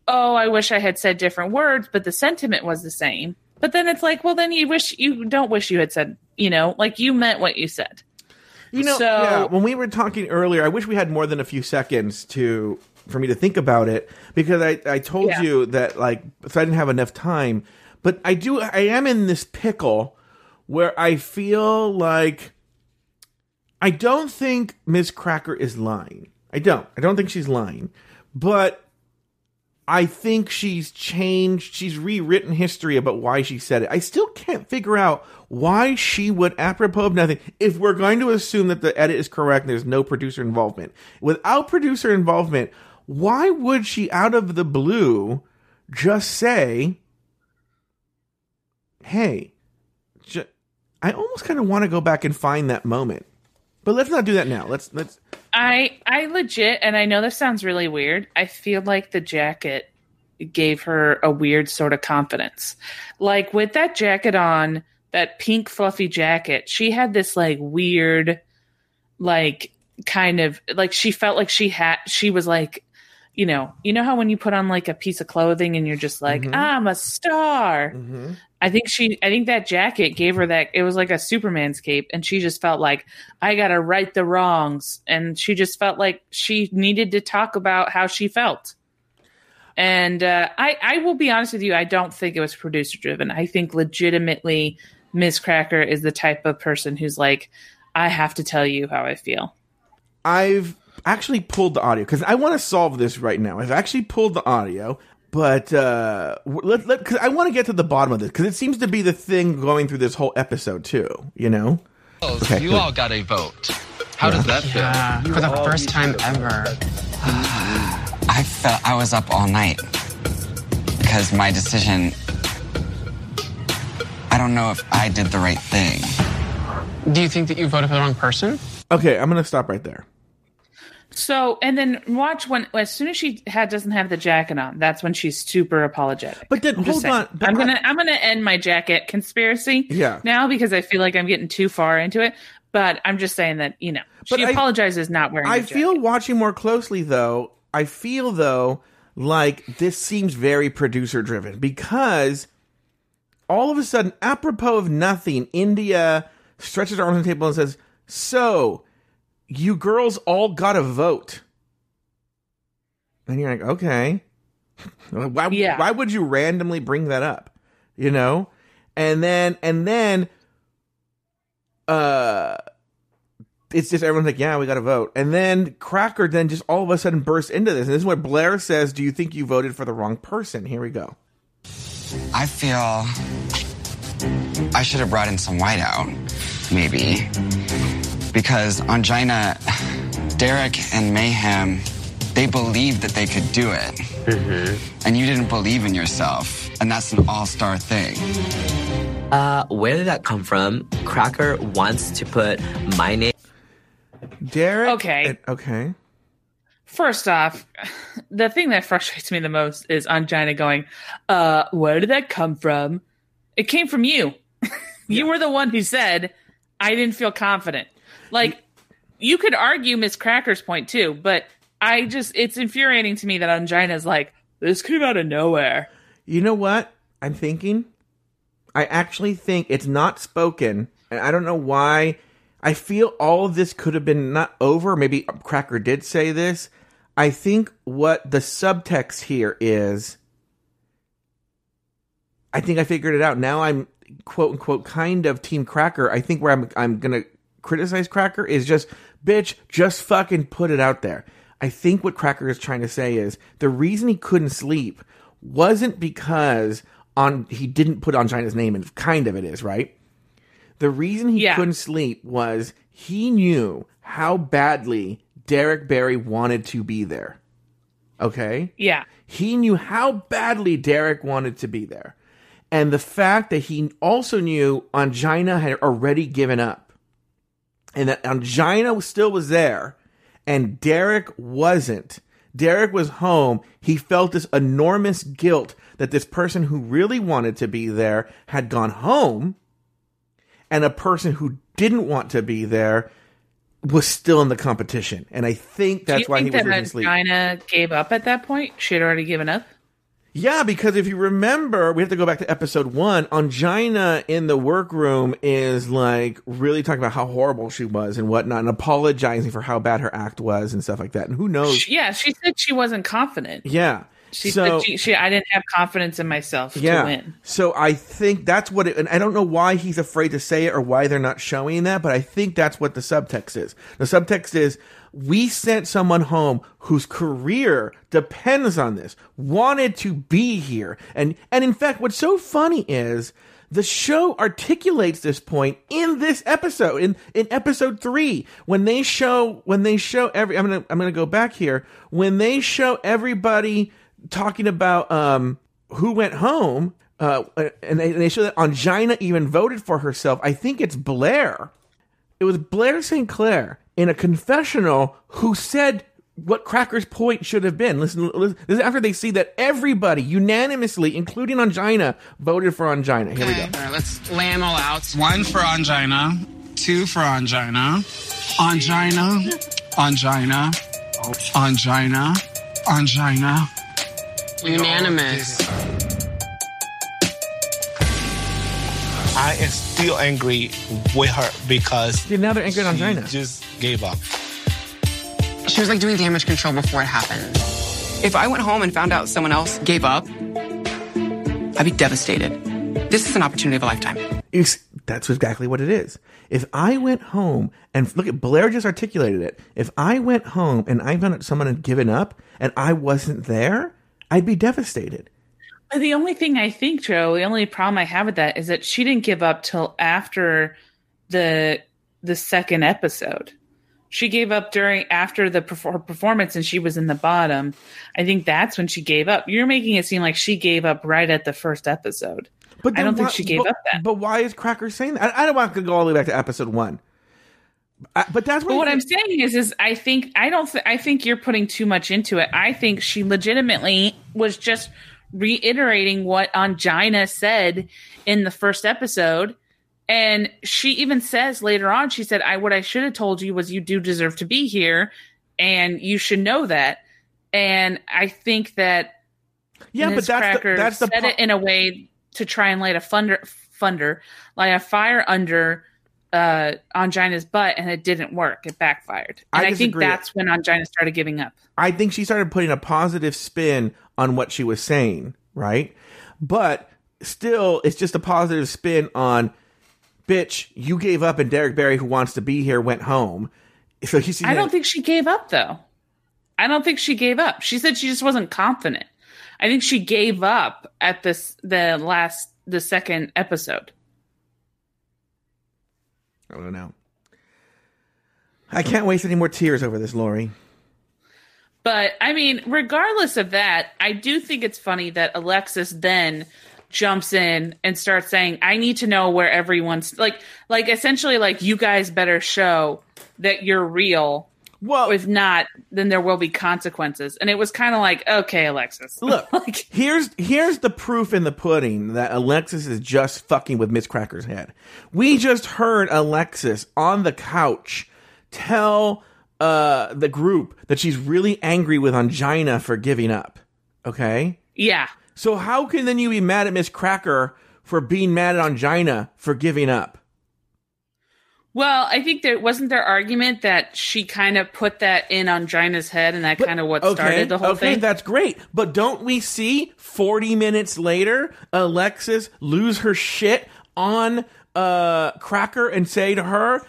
oh, I wish I had said different words, but the sentiment was the same. But then it's like, well, then you wish you don't wish you had said, you know, like you meant what you said. You know, So- yeah, when we were talking earlier, I wish we had more than a few seconds to for me to think about it because I, I told Yeah. you that like so I didn't have enough time. But I do I am in this pickle where I feel like I don't think Miz Cracker is lying. I don't. I don't think she's lying. But I think she's changed, she's rewritten history about why she said it. I still can't figure out why she would, apropos of nothing, if we're going to assume that the edit is correct and there's no producer involvement. Without producer involvement, why would she, out of the blue, just say, hey, ju- I almost kind of want to go back and find that moment. But let's not do that now. Let's, let's, I I legit, and I know this sounds really weird. I feel like the jacket gave her a weird sort of confidence. Like with that jacket on, that pink fluffy jacket, she had this like weird, like kind of like she felt like she had she was like you know you know how when you put on like a piece of clothing and you're just like Mhm. i'm a star mhm. I think she I think that jacket gave her that it was like a Superman's cape and she just felt like I got to right the wrongs and she just felt like she needed to talk about how she felt. And uh, I I will be honest with you I don't think it was producer driven. I think legitimately Miz Cracker is the type of person who's like I have to tell you how I feel. I've actually pulled the audio because I want to solve this right now. I've actually pulled the audio, but uh, let, let, cause I want to get to the bottom of this because it seems to be the thing going through this whole episode too. You know? Okay, you good. all got a vote. How does that feel? Yeah, for the first time ever. I felt I was up all night because my decision. I don't know if I did the right thing. Do you think that you voted for the wrong person? Okay, I'm gonna stop right there. So and then watch when as soon as she had doesn't have the jacket on, that's when she's super apologetic. But then I'm hold on, I'm gonna I- am gonna end my jacket conspiracy Yeah. now because I feel like I'm getting too far into it. But I'm just saying that you know But she I- apologizes not wearing. I feel watching more closely though. I feel though like this seems very producer driven because all of a sudden, apropos of nothing, India stretches her arms on the table and says, "So, you girls all got a vote." And you're like, "Okay, <laughs> why? Yeah. Why would you randomly bring that up? You know?" And then, and then, uh it's just everyone's like, yeah, we got to vote. And then Cracker then just all of a sudden bursts into this. And this is where Blair says, Do you think you voted for the wrong person? Here we go. I feel I should have brought in some whiteout, maybe. Because on Gina, Derrick and Mayhem they believed that they could do it. Mm-hmm. And you didn't believe in yourself. And that's an all star thing. Uh, where did that come from? Cracker wants to put my name. Derrick. Okay. Okay. First off, <laughs> the thing that frustrates me the most is Ongina going, uh, where did that come from? It came from you. <laughs> you were the one who said, I didn't feel confident. Like, you could argue Miz Cracker's point too, but I just, it's infuriating to me that Ongina's like, this came out of nowhere. You know what? I'm thinking. I actually think it's not spoken, and I don't know why. I feel all of this could have been not over. Maybe Cracker did say this. I think what the subtext here is. I think I figured it out. Now I'm quote unquote kind of Team Cracker. I think where I'm I'm gonna criticize Cracker is just bitch, just fucking put it out there. I think what Cracker is trying to say is the reason he couldn't sleep wasn't because on he didn't put Ongina's name, and kind of it is right. The reason he Yeah. couldn't sleep was he knew how badly Derrick Barry wanted to be there. Okay, Yeah. he knew how badly Derrick wanted to be there. And the fact that he also knew Ongina had already given up and that Ongina still was there and Derrick wasn't. Derrick was home. He felt this enormous guilt that this person who really wanted to be there had gone home and a person who didn't want to be there was still in the competition. And I think that's why he think was that losing sleep. Ongina gave up at that point? She had already given up? Yeah, because if you remember, we have to go back to episode one. Ongina in the workroom is like really talking about how horrible she was and whatnot, and apologizing for how bad her act was and stuff like that. And who knows? She- yeah, she said she wasn't confident. yeah. She so, said she, she I didn't have confidence in myself to yeah. win. So I think that's what it, and I don't know why he's afraid to say it or why they're not showing that, but I think that's what the subtext is. The subtext is we sent someone home whose career depends on this, wanted to be here. And, and in fact, what's so funny is the show articulates this point in this episode, in, in episode three, when they show, when they show every, I'm gonna, I'm gonna go back here, when they show everybody talking about, um, who went home, uh, and they, and they show that Ongina even voted for herself. I think it's Blair. It was Blair St. Clair in a confessional who said what Cracker's point should have been. Listen, listen this is after they see that everybody unanimously, including Ongina, voted for Ongina. Here we go. All right, let's lay them all out. One for ongina, two for ongina, ongina, ongina, ongina, ongina. Unanimous. I am still angry with her because See, now they're angry on she Ongina. just gave up. She was like doing damage control before it happened. If I went home and found out someone else gave up, I'd be devastated. This is an opportunity of a lifetime. It's, that's exactly what it is. If I went home and look at Blair just articulated it. If I went home and I found out someone had given up and I wasn't there, I'd be devastated. But the only thing I think, Joe, the only problem I have with that is that she didn't give up till after the the second episode. She gave up during after the perfor- performance, and she was in the bottom. I think that's when she gave up. You're making it seem like she gave up right at the first episode. But I don't think she gave but, up that. But why is Cracker saying that? I, I don't want to go all the way back to episode one. I, but that's But what I'm saying is, is I think I don't. Th- I think you're putting too much into it. I think she legitimately was just reiterating what Ongina said in the first episode, and she even says later on, she said, "I what I should have told you was you do deserve to be here, and you should know that." And I think that Yeah, but Ms. that's the- that's the said pro- it in a way to try and light a thunder, thunder, light a fire under uh, Ongina's butt, and it didn't work. It backfired, and I, think that's when Ongina started giving up. I think she started putting a positive spin on what she was saying, right? But still, it's just a positive spin on, bitch, you gave up, and Derrick Barry, who wants to be here, went home. So. I don't think she gave up though. I don't think she gave up. She said she just wasn't confident. I think she gave up at this the last the second episode. I don't know. I can't waste any more tears over this, Lori. But I mean, regardless of that, I do think it's funny that Alexis then jumps in and starts saying, "I need to know where everyone's like, like essentially, like you guys better show that you're real." Well, if not, then there will be consequences. And it was kind of like, okay, Alexis, <laughs> Look, here's here's the proof in the pudding that Alexis is just fucking with Miz Cracker's head. We just heard Alexis on the couch tell uh, the group that she's really angry with Ongina for giving up. Okay, yeah. So how can then you be mad at Miz Cracker for being mad at Ongina for giving up? Well, I think there wasn't their argument that she kind of put that in Ongina's head, and that kind of what started the whole thing. okay, thing. that's great. But don't we see 40 minutes later Alexis lose her shit on uh Cracker and say to her,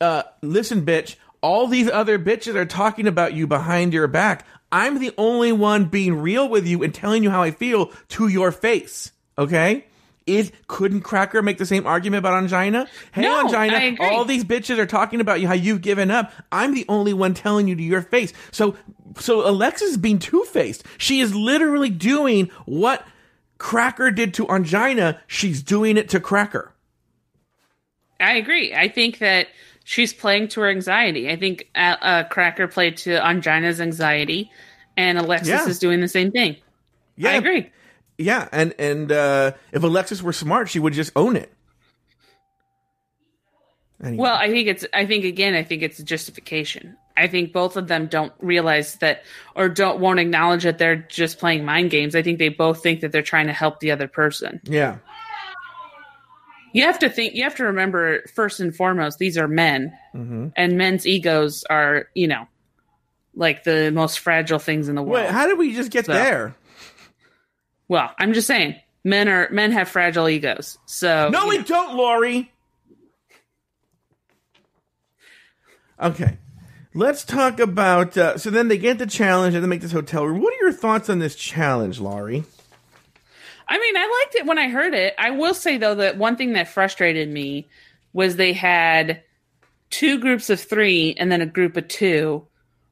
uh, listen, bitch, all these other bitches are talking about you behind your back. I'm the only one being real with you and telling you how I feel to your face. Okay? Is couldn't Cracker make the same argument about Ongina? Hey, No, Ongina, all these bitches are talking about you how you've given up. I'm the only one telling you to your face. So, so Alexis is being two faced. She is literally doing what Cracker did to Ongina. She's doing it to Cracker. I agree. I think that she's playing to her anxiety. I think uh, uh, Cracker played to Ongina's anxiety, and Alexis Yeah. is doing the same thing. Yeah, I agree. Yeah, and and uh, if Alexis were smart, she would just own it. Anyway. Well, I think it's. I think again. I think it's a justification. I think both of them don't realize that, or don't won't acknowledge that they're just playing mind games. I think they both think that they're trying to help the other person. yeah, You have to think. You have to remember first and foremost, these are men, hmm and men's egos are, you know, like the most fragile things in the world. Wait, how did we just get So- there? Well, I'm just saying, men are men have fragile egos. So No, we don't, Lori. Okay, let's talk about. Uh, so then they get the challenge and they make this hotel room. What are your thoughts on this challenge, Lori? I mean, I liked it when I heard it. I will say though that one thing that frustrated me was they had two groups of three and then a group of two.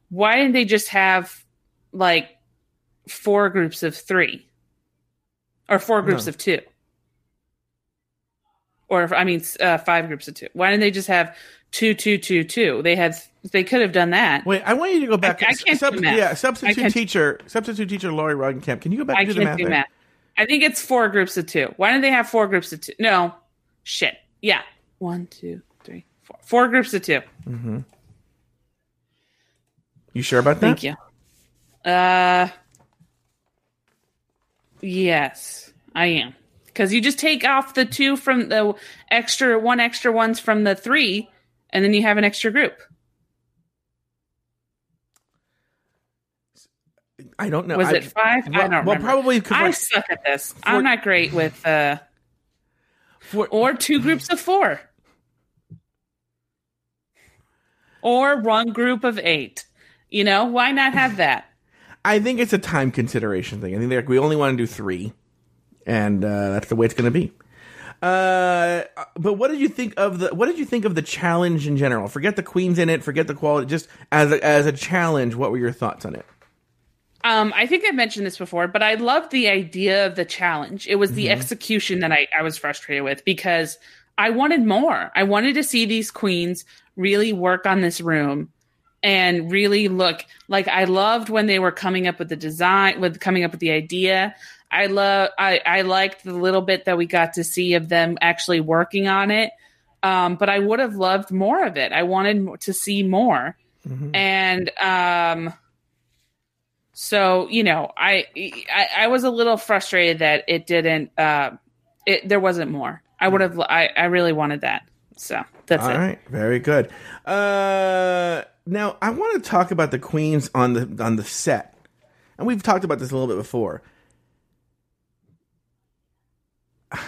Why didn't they just have like four groups of three or four groups No. of two? Or I mean, uh, five groups of two. Why didn't they just have two, two, two, two? They had. They could have done that. Wait, I want you to go back. I, I can't Sub- do math. Yeah, substitute teacher, substitute teacher Lori Roggenkamp. Can you go back I and do the math? do math. I think it's four groups of two. Why don't they have four groups of two? No, shit. Yeah, one, two, three, four. Four groups of 2 Mm-hmm. You sure about that? Thank you. Uh, yes, I am. Because you just take off the two from the extra one extra ones from the three, and then you have an extra group. I don't know. Was I- it five? Well, I don't well, remember. probably I like- suck at this. I'm not great with uh, or two groups of four, or one group of eight. You know, why not have that? I think it's a time consideration thing. I think like, we only want to do three, and uh, that's the way it's going to be. Uh, but what did you think of the what did you think of the challenge in general? Forget the queens in it. Forget the quality. Just as a, as a challenge, what were your thoughts on it? Um, I think I've mentioned this before, but I loved the idea of the challenge. It was the Mhm. execution that I, I was frustrated with because I wanted more. I wanted to see these queens really work on this room and really look like I loved when they were coming up with the design, with coming up with the idea. I love, I, I liked the little bit that we got to see of them actually working on it. Um, but I would have loved more of it. I wanted to see more. And, um, so you know I, I i was a little frustrated that it didn't uh it there wasn't more i would have i i really wanted that so that's All it right, very good. Uh, now I want to talk about the queens on the on the set, and we've talked about this a little bit before.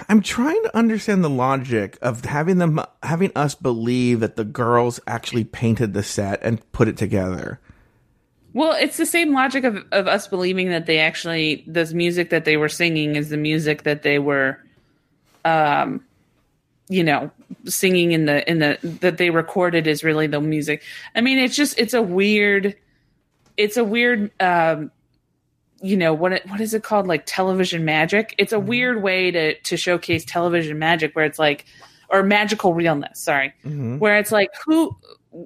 I'm trying to understand the logic of having them having us believe that the girls actually painted the set and put it together. Well it's the same logic of, of us believing that they actually this music that they were singing is the music that they were um you know singing in the in the that they recorded is really the music. I mean it's just it's a weird it's a weird um you know what it, what is it called? Like television magic? It's a weird way to to showcase television magic where it's like or magical realness sorry. Mhm. where it's like who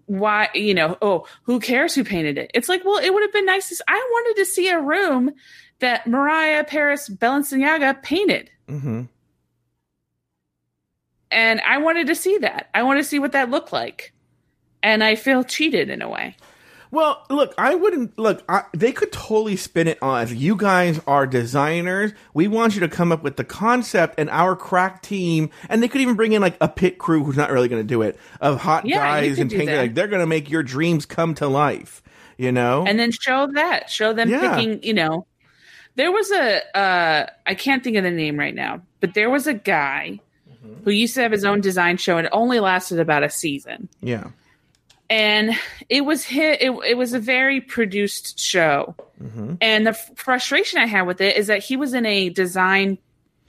why you know oh who cares who painted it? It's like well it would have been nice to, i wanted to see a room that mariah paris balenciaga painted. Mm-hmm. and i wanted to see that. I want to see what that looked like. And i feel cheated in a way Well, look, I wouldn't look. I, they could totally spin it on as you guys are designers. We want you to come up with the concept and our crack team, and they could even bring in like a pit crew who's not really going to do it of hot Yeah, guys and do Like they're going to make your dreams come to life. You know, and then show that show them Yeah. picking you know there was a uh i can't think of the name right now but there was a guy Mm-hmm. who used to have his own design show and it only lasted about a season yeah. And it was hit it, it was a very produced show. Mm-hmm. and the f- frustration i had with it is that he was in a design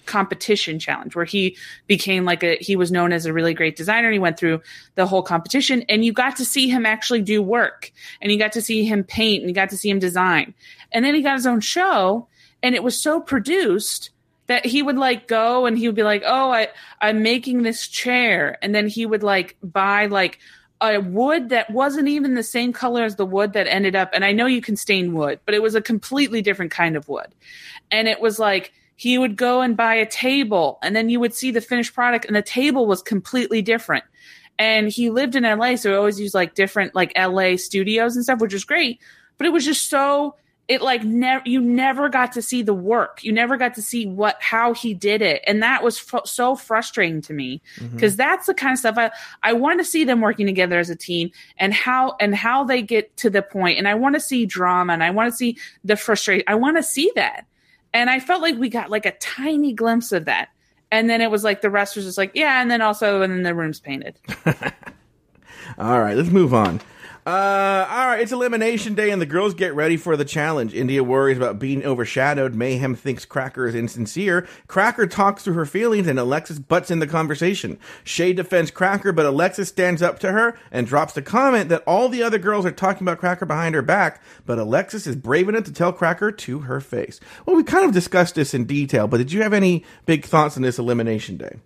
competition challenge where he became like a he was known as a really great designer and he went through the whole competition and you got to see him actually do work and you got to see him paint and you got to see him design. And then he got his own show and it was so produced that he would like go and he would be like oh i i'm making this chair. And then he would like buy like a wood that wasn't even the same color as the wood that ended up and i know you can stain wood but it was a completely different kind of wood. And it was like he would go and buy a table and then you would see the finished product and the table was completely different. And he lived in la so he always used like different like la studios and stuff which was great but it was just so it like never you never got to see the work. You never got to see what how he did it. And that was fr- so frustrating to me. Mm-hmm. Because that's the kind of stuff i i want to see them working together as a team and how and how they get to the point. And i want to see drama and i want to see the frustration i want to see that. And i felt like we got like a tiny glimpse of that. And then it was like the rest was just like yeah and then also and then the room's painted. <laughs> All right, let's move on. Uh, all right, it's elimination day, and the girls get ready for the challenge. India worries about being overshadowed. Mayhem thinks Cracker is insincere. Cracker talks through her feelings, and Alexis butts in the conversation. Shea defends Cracker, but Alexis stands up to her and drops the comment that all the other girls are talking about Cracker behind her back, but Alexis is brave enough to tell Cracker to her face. Well, we kind of discussed this in detail, but did you have any big thoughts on this elimination day?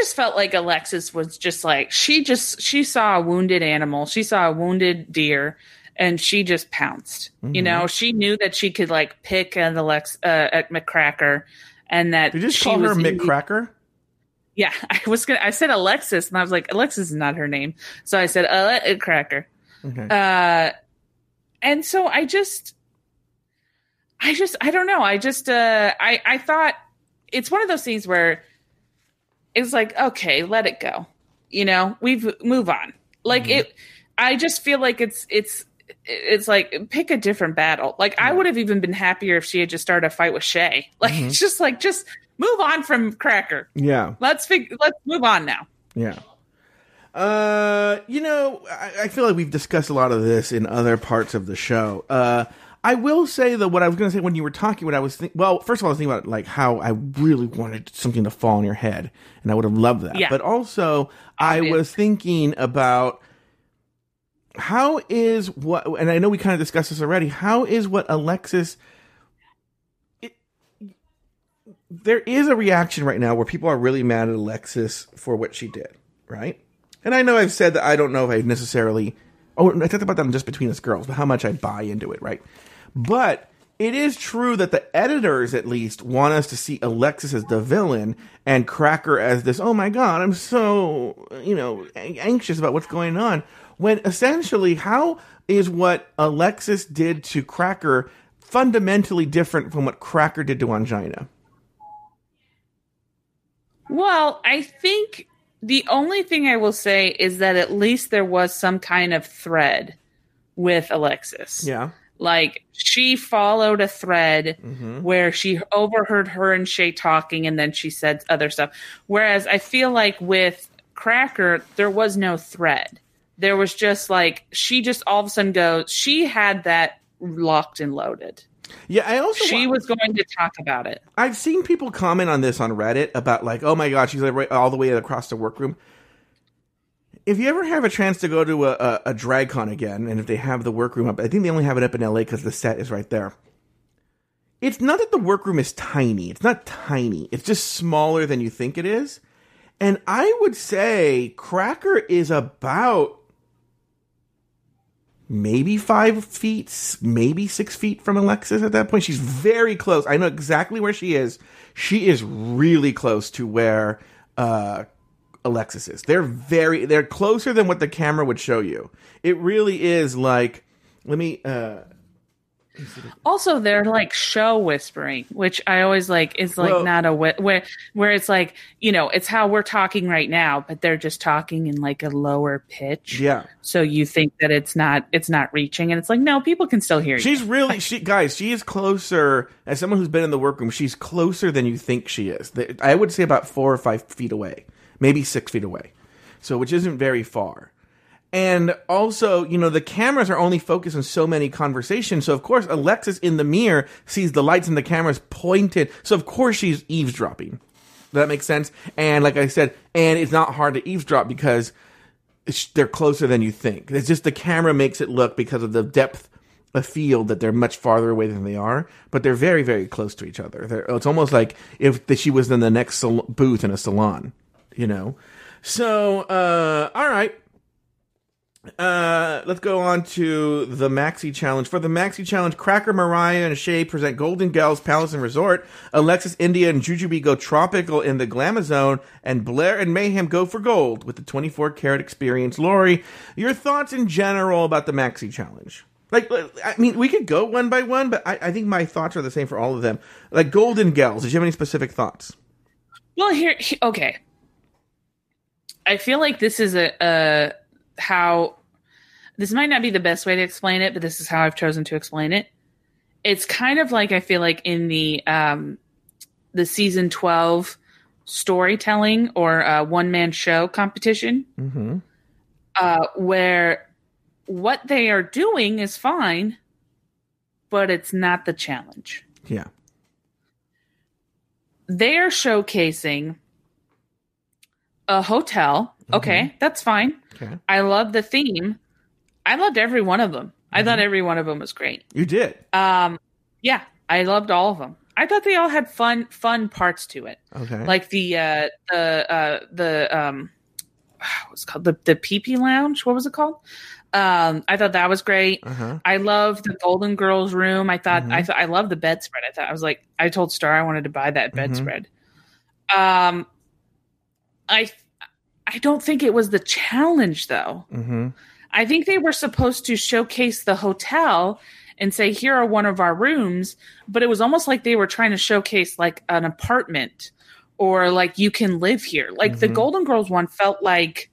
I just felt like Alexis was just like she just she saw a wounded animal, she saw a wounded deer, and she just pounced. You Mhm. know, she knew that she could like pick at Alex uh, at Miz Cracker, and that Did you just she call her was in-? Yeah, <laughs> I was gonna. I said Alexis, and I was like, Alexis is not her name, so I said uh, Cracker. Okay. Uh, and so I just, I just, I don't know. I just, uh, I, I thought it's one of those things where it's like, okay, let it go. You know, we've move on. Like it, I just feel like it's, it's, it's like pick a different battle. Like I would have even been happier if she had just started a fight with Shea. <laughs> Like Mhm. it's just like just move on from Cracker. Yeah. Let's fig- let's move on now. Yeah. Uh, you know, I, I feel like we've discussed a lot of this in other parts of the show. Uh, I will say that what I was going to say when you were talking, what I was think- well, first of all, I was thinking about like how I really wanted something to fall on your head, and I would have loved that. Yeah. But also, I was thinking about how is what, and I know we kind of discussed this already. How is what Alexis? it- there is a reaction right now where people are really mad at Alexis for what she did, right? And I know I've said that I don't know if I necessarily. Oh, I talked about that in just between us girls, but how much I buy into it, right? But it is true that the editors, at least, want us to see Alexis as the villain and Cracker as this. Oh my god, I'm so you know anxious about what's going on. When essentially, how is what Alexis did to Cracker fundamentally different from what Cracker did to Ongina? Well, I think the only thing I will say is that at least there was some kind of thread with Alexis. Yeah. Like she followed a thread Mhm. where she overheard her and Shea talking and then she said other stuff. Whereas I feel like with Cracker, there was no thread. There was just like she just all of a sudden goes, she had that locked and loaded. Yeah, I also she was going to talk about it. I've seen people comment on this on Reddit about like, oh my god, she's like right, all the way across the workroom. If you ever have a chance to go to a, a, a drag con again, and if they have the workroom up, I think they only have it up in LA because the set is right there. It's not that the workroom is tiny. It's not tiny. It's just smaller than you think it is. And I would say Cracker is about maybe five feet, maybe six feet from Alexis at that point. She's very close. I know exactly where she is. She is really close to where uh, Alexis is. They're very, they're closer than what the camera would show you. It really is like, let me, uh, Also, they're like show whispering, which I always like is like Well- not a whi- where where it's like you know it's how we're talking right now, but they're just talking in like a lower pitch. yeah. So you think that it's not it's not reaching, and it's like no, people can still hear you. She's really she guys. She is closer as someone who's been in the workroom. She's closer than you think she is. I would say about four or five feet away, maybe six feet away. So which isn't very far. And also, you know, the cameras are only focused on so many conversations. So of course, Alexis in the mirror sees the lights and the cameras pointed. So of course she's eavesdropping. Does that make sense? And like I said, and it's not hard to eavesdrop because they're closer than you think. It's just the camera makes it look because of the depth of field that they're much farther away than they are, but they're very, very close to each other. They're, it's almost like if the, she was in the next sal- booth in a salon, you know. So, uh, all right. Uh, let's go on to the Maxi Challenge. For the Maxi Challenge, Cracker, Mariah, and Shea present Golden Gals Palace and Resort. Alexis, India, and Jujubee go tropical in the Glamazone, and Blair and Mayhem go for gold with the 24 karat experience. Lori, your thoughts in general about the Maxi Challenge? Like, I mean, we could go one by one, but I, I think my thoughts are the same for all of them. Like Golden Gals, did you have any specific thoughts? Well, here, okay. I feel like this is a, a how this might not be the best way to explain it, but this is how I've chosen to explain it. It's kind of like I feel like in the um, the season twelve storytelling or uh, one man show competition, Mm-hmm. uh, where what they are doing is fine, but it's not the challenge Yeah. they're showcasing a hotel. Okay, that's fine. Okay. I love the theme. I loved every one of them. I thought every one of them was great. You did. Um, yeah, I loved all of them. I thought they all had fun, fun parts to it. Okay. Like the uh, the uh, the um, <sighs> what's it called the the PP Lounge. What was it called? Um, I thought that was great. Uh-huh. I loved the Golden Girls room. I thought I thought I loved the bedspread. I thought I was like I told Star I wanted to buy that bedspread. Um, I I don't think it was the challenge though. Mm-hmm. I think they were supposed to showcase the hotel and say, here are one of our rooms, but it was almost like they were trying to showcase like an apartment or like you can live here. Like the Mhm. Golden Girls one felt like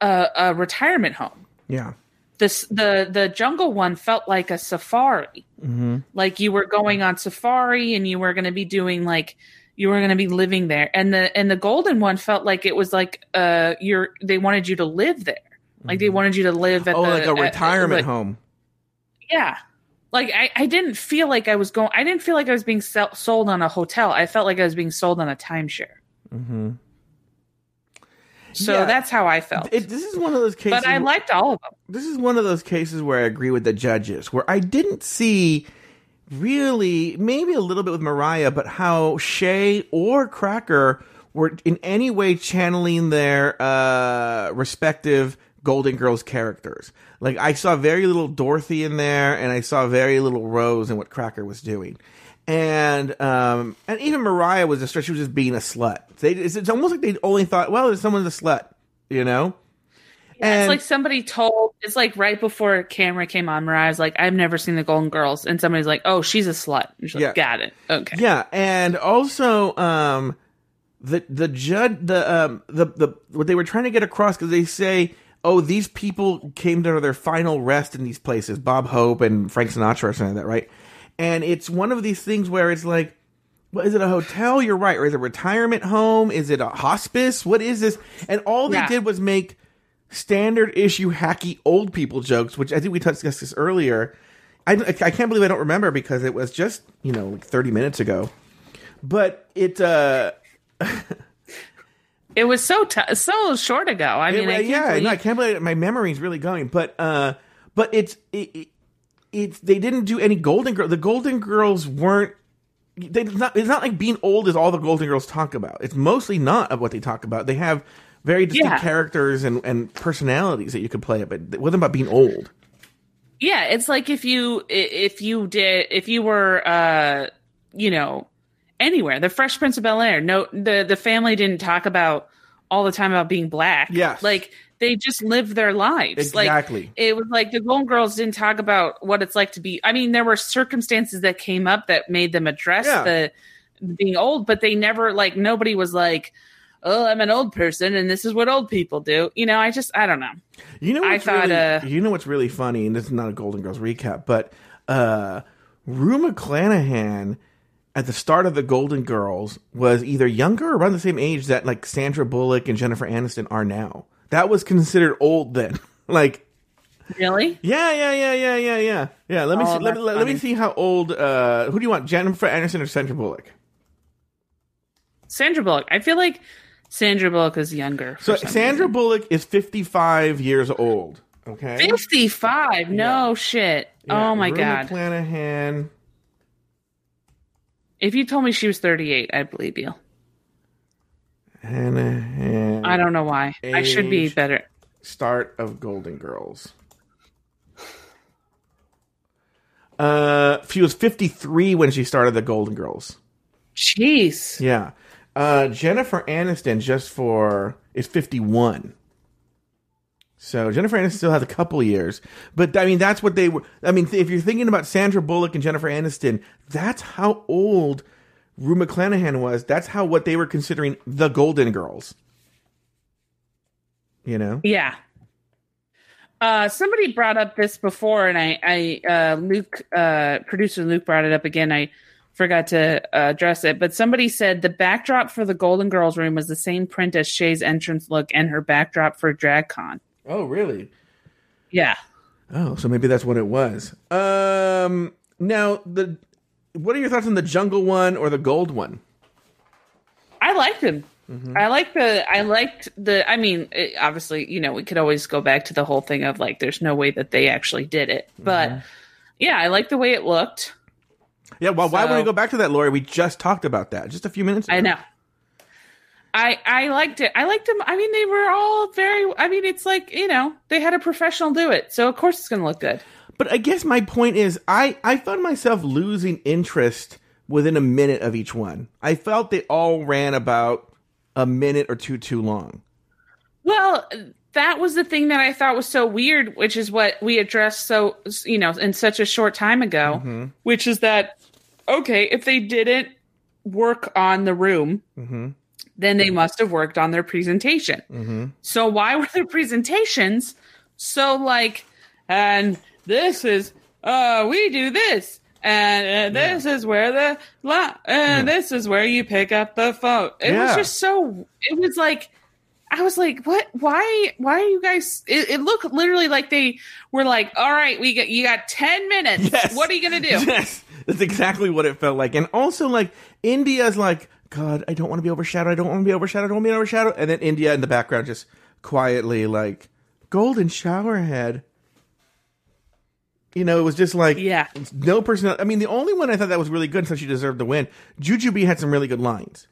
a, a retirement home. Yeah. This the the jungle one felt like a safari. Mm-hmm. Like you were going on safari and you were going to be doing like you were going to be living there. And the and the golden one felt like it was like uh you're they wanted you to live there. Like they wanted you to live at Oh, the like a at- retirement like- home. yeah. Like I, I didn't feel like I was going. I didn't feel like I was being sell, sold on a hotel. I felt like I was being sold on a timeshare. Mm-hmm. So Yeah. that's how I felt. It, this is one of those cases. but I liked all of them. this is one of those cases where I agree with the judges, where I didn't see really, maybe a little bit with Mariah, but how Shea or Cracker were in any way channeling their uh, respective Golden Girls characters. Like I saw very little Dorothy in there, and I saw very little Rose in what Cracker was doing. And um, and even Mariah was just she was just being a slut. They, it's, it's almost like they only thought, well, there's someone's a slut, you know. It's like somebody told. It's like right before camera came on. Mariah's like, "I've never seen the Golden Girls," and somebody's like, "Oh, she's a slut." And she's like, Yeah. "Got it. Okay." Yeah, and also um the the judge the um the the what they were trying to get across because they say oh these people came to their final rest in these places Bob Hope and Frank Sinatra or something like that right and it's one of these things where it's like well, is it a hotel? You're right. Or is it a retirement home? Is it a hospice? What is this? And all they Yeah. did was make standard issue hacky old people jokes, which I think we discussed this earlier. I, I can't believe I don't remember because it was just, you know, like 30 minutes ago. But it, uh, <laughs> It was so t- so short ago. I mean, It- I yeah, believe- no, I can't believe it. my memory's really going. But uh, but it's it, it, it's they didn't do any Golden Girl. The Golden Girls weren't. They, it's not. It's not like being old is all the Golden Girls talk about. It's mostly not of what they talk about. They have very distinct Yeah. characters and and personalities that you could play. But it wasn't about being old. Yeah, it's like if you if you did if you were uh you know anywhere the Fresh Prince of Bel Air. No, the the family didn't talk about all the time about being black. Yeah, like they just lived their lives. Exactly. Like, it was like the Golden Girls didn't talk about what it's like to be. I mean, there were circumstances that came up that made them address Yeah. the being old, but they never like nobody was like. Oh, I'm an old person, and this is what old people do. You know, I just, I don't know. You know I what's thought, really, uh, you know what's really funny, and this is not a Golden Girls recap, but uh, Rue McClanahan at the start of the Golden Girls was either younger or around the same age that like Sandra Bullock and Jennifer Aniston are now. That was considered old then. <laughs> like, Really? yeah, yeah, yeah, yeah, yeah, yeah, yeah. Let me Oh, see, let, me- let, let me see how old. Uh, who do you want, Jennifer Aniston or Sandra Bullock? Sandra Bullock. I feel like Sandra Bullock is younger. So Sandra reason. Bullock is fifty-five years old. Okay, 55. No shit. Yeah, oh my god. McClanahan. If you told me she was 38, I'd believe you. Hanahan. I don't know why. I should be better. Start of Golden Girls. Uh, she was 53 when she started the Golden Girls. Jeez. Yeah. Uh, Jennifer Aniston, just for, is 51. So Jennifer Aniston still has a couple years, but I mean that's what they were. I mean, if you're thinking about Sandra Bullock and Jennifer Aniston, that's how old Rue McClanahan was. That's how what they were considering the Golden Girls. You know? Yeah. Uh, somebody brought up this before, and I, I, uh, Luke, uh, producer Luke brought it up again. I forgot to uh, address it, but somebody said the backdrop for the Golden Girls room was the same print as Shea's entrance look and her backdrop for DragCon. Oh, really? Yeah. Oh, so maybe that's what it was. Um, now the what are your thoughts on the jungle one or the gold one? I liked him. Mm-hmm. I like the. I liked the. I mean, it, obviously, you know, we could always go back to the whole thing of like, there's no way that they actually did it, but Mm-hmm. yeah, I like the way it looked. Yeah, well, why would we go back to that, Lori? We just talked about that just a few minutes ago. I know. I I liked it. I liked them. I mean, they were all very. I mean, it's like you know, they had a professional do it, so of course it's going to look good. But I guess my point is, I I found myself losing interest within a minute of each one. I felt they all ran about a minute or two too long. Well, that was the thing that I thought was so weird, which is what we addressed so you know in such a short time ago, Mm-hmm. which is that okay, if they didn't work on the room, Mm-hmm. then they must have worked on their presentation. Mm-hmm. So why were their presentations so like, and this is, uh, we do this, and uh, this is where the, la- and this is where you pick up the phone. It was just so, it was like, I was like, what? Why? Why are you guys? It, it looked literally like they were like, all right, we got you got ten minutes. Yes. What are you gonna do? Yes, that's exactly what it felt like. And also, like India's like, God, I don't want to be overshadowed. I don't want to be overshadowed. I don't want to be overshadowed. And then India in the background just quietly like, golden shower head. You know, it was just like, Yeah. no person. I mean, the only one I thought that was really good, so she deserved the win. Jujubee had some really good lines.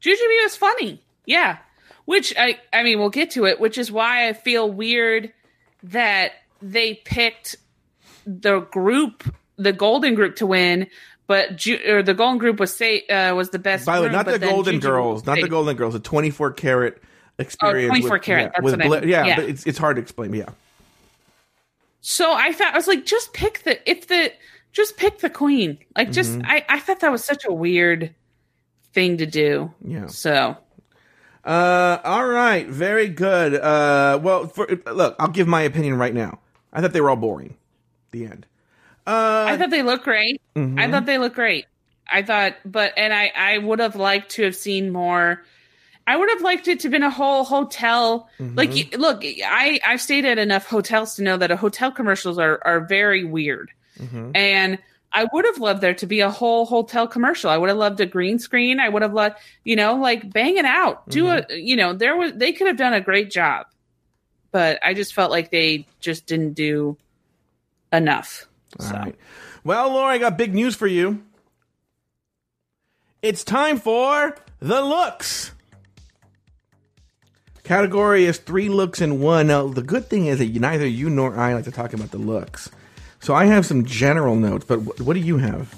Jujubee was funny. Yeah. Which I I mean we'll get to it, which is why I feel weird that they picked the group, the golden group to win, but Ju- or the golden group was say uh, was the best. By the way, not the Golden Jujubee Girls, not the. Golden Girls, the 24 karat experience. 24 with- karat, yeah, that's with what I mean. yeah, Yeah. but it's, it's hard to explain. But yeah. So I thought I was like, just pick the if the just pick the queen. Like just Mhm. I I thought that was such a weird thing to do. Yeah. So Uh, all right, very good. Uh, well, for, look, I'll give my opinion right now. I thought they were all boring. The end. Uh, I thought they looked great. Mhm. I thought they looked great. I thought, but and I I would have liked to have seen more. I would have liked it to have been a whole hotel. Mhm. Like, look, I I've stayed at enough hotels to know that a hotel commercials are are very weird. Mhm. And I would have loved there to be a whole hotel commercial. I would have loved a green screen. I would have loved, you know, like bang it out. Do Mm-hmm. a, you know, there was they could have done a great job, but I just felt like they just didn't do enough. All right. Well, Laura, I got big news for you. It's time for the looks. Category is three looks in one. Now, the good thing is that neither you nor I like to talk about the looks. So I have some general notes, but wh- what do you have?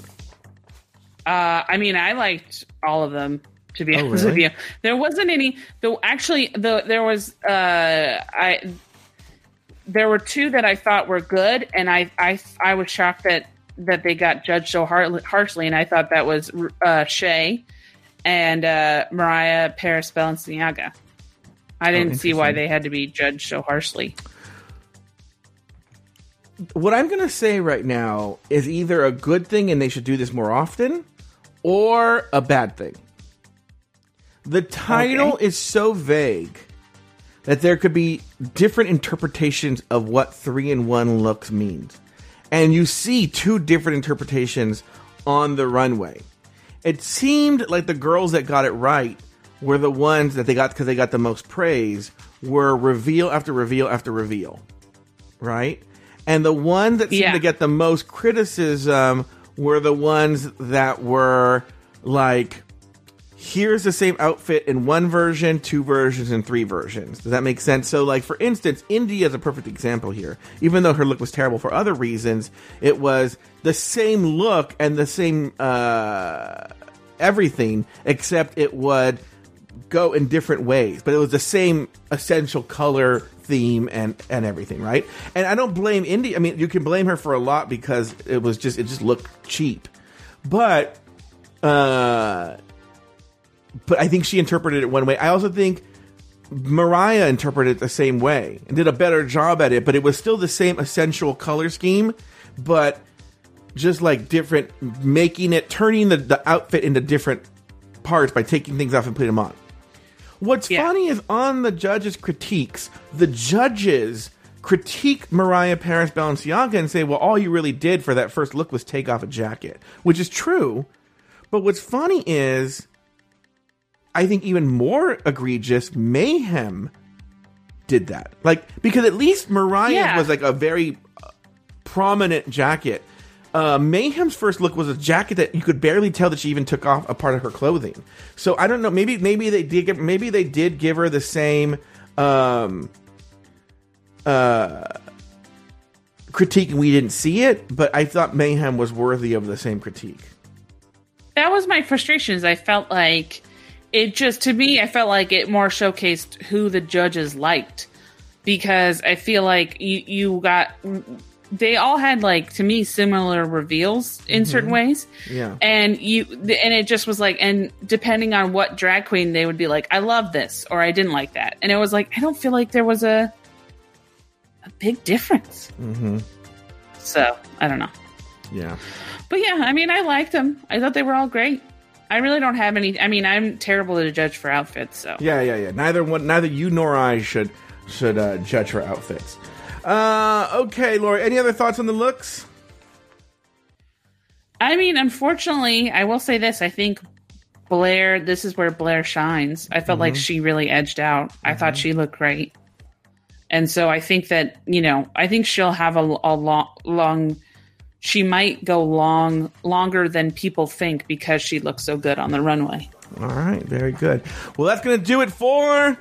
Uh, I mean, I liked all of them. To be Oh, honest with you, there wasn't any. Though actually, the there was. Uh, I there were two that I thought were good, and I I I was shocked that that they got judged so hard, harshly, and I thought that was uh, Shea and uh, Mariah Paris Balenciaga. I didn't see why they had to be judged so harshly. What I'm going to say right now is either a good thing and they should do this more often, or a bad thing. The title is so vague that there could be different interpretations of what three in one looks means. And you see two different interpretations on the runway. It seemed like the girls that got it right were the ones that they got because they got the most praise, were reveal after reveal after reveal. Right? And the ones that seemed Yeah. to get the most criticism were the ones that were like here's the same outfit in one version, two versions, and three versions. Does that make sense? So, like for instance, India is a perfect example here. Even though her look was terrible for other reasons, it was the same look and the same uh, everything, except it would go in different ways, but it was the same essential color theme and and everything, right? And I don't blame India. I mean, you can blame her for a lot because it was just it just looked cheap, but uh but I think she interpreted it one way. I also think Mariah interpreted it the same way and did a better job at it, but it was still the same essential color scheme, but just like different, making it, turning the, the outfit into different parts by taking things off and putting them on. What's funny is on the judges' critiques, the judges critique Mariah Paris Balenciaga and say, well, all you really did for that first look was take off a jacket, which is true. But what's funny is, I think even more egregious, Mayhem did that. Like, because at least Mariah Yeah. was like a very uh, prominent jacket. Uh, Mayhem's first look was a jacket that you could barely tell that she even took off a part of her clothing. So I don't know. Maybe maybe they did give, maybe they did give her the same um, uh, critique and we didn't see it. But I thought Mayhem was worthy of the same critique. that was my frustration is i felt like it just to me i felt like it more showcased who the judges liked because i feel like you you got they all had like to me similar reveals in certain ways Yeah. and you and it just was like and depending on what drag queen they would be like i love this or i didn't like that and it was like i don't feel like there was a a big difference Mm-hmm. so i don't know Yeah. but yeah, I mean, I liked them. I thought they were all great. I really don't have any. I mean, I'm terrible to judge for outfits. So Yeah, yeah, yeah. Neither one, neither you nor I should should uh, judge her outfits. Uh, okay, Laura. Any other thoughts on the looks? I mean, unfortunately, I will say this. I think Blair. This is where Blair shines. I felt like Mhm. she really edged out. I thought she looked great, and so I think that you know, I think she'll have a, a long, long. She might go long, longer than people think because she looks so good on the runway. All right, very good. Well, that's going to do it for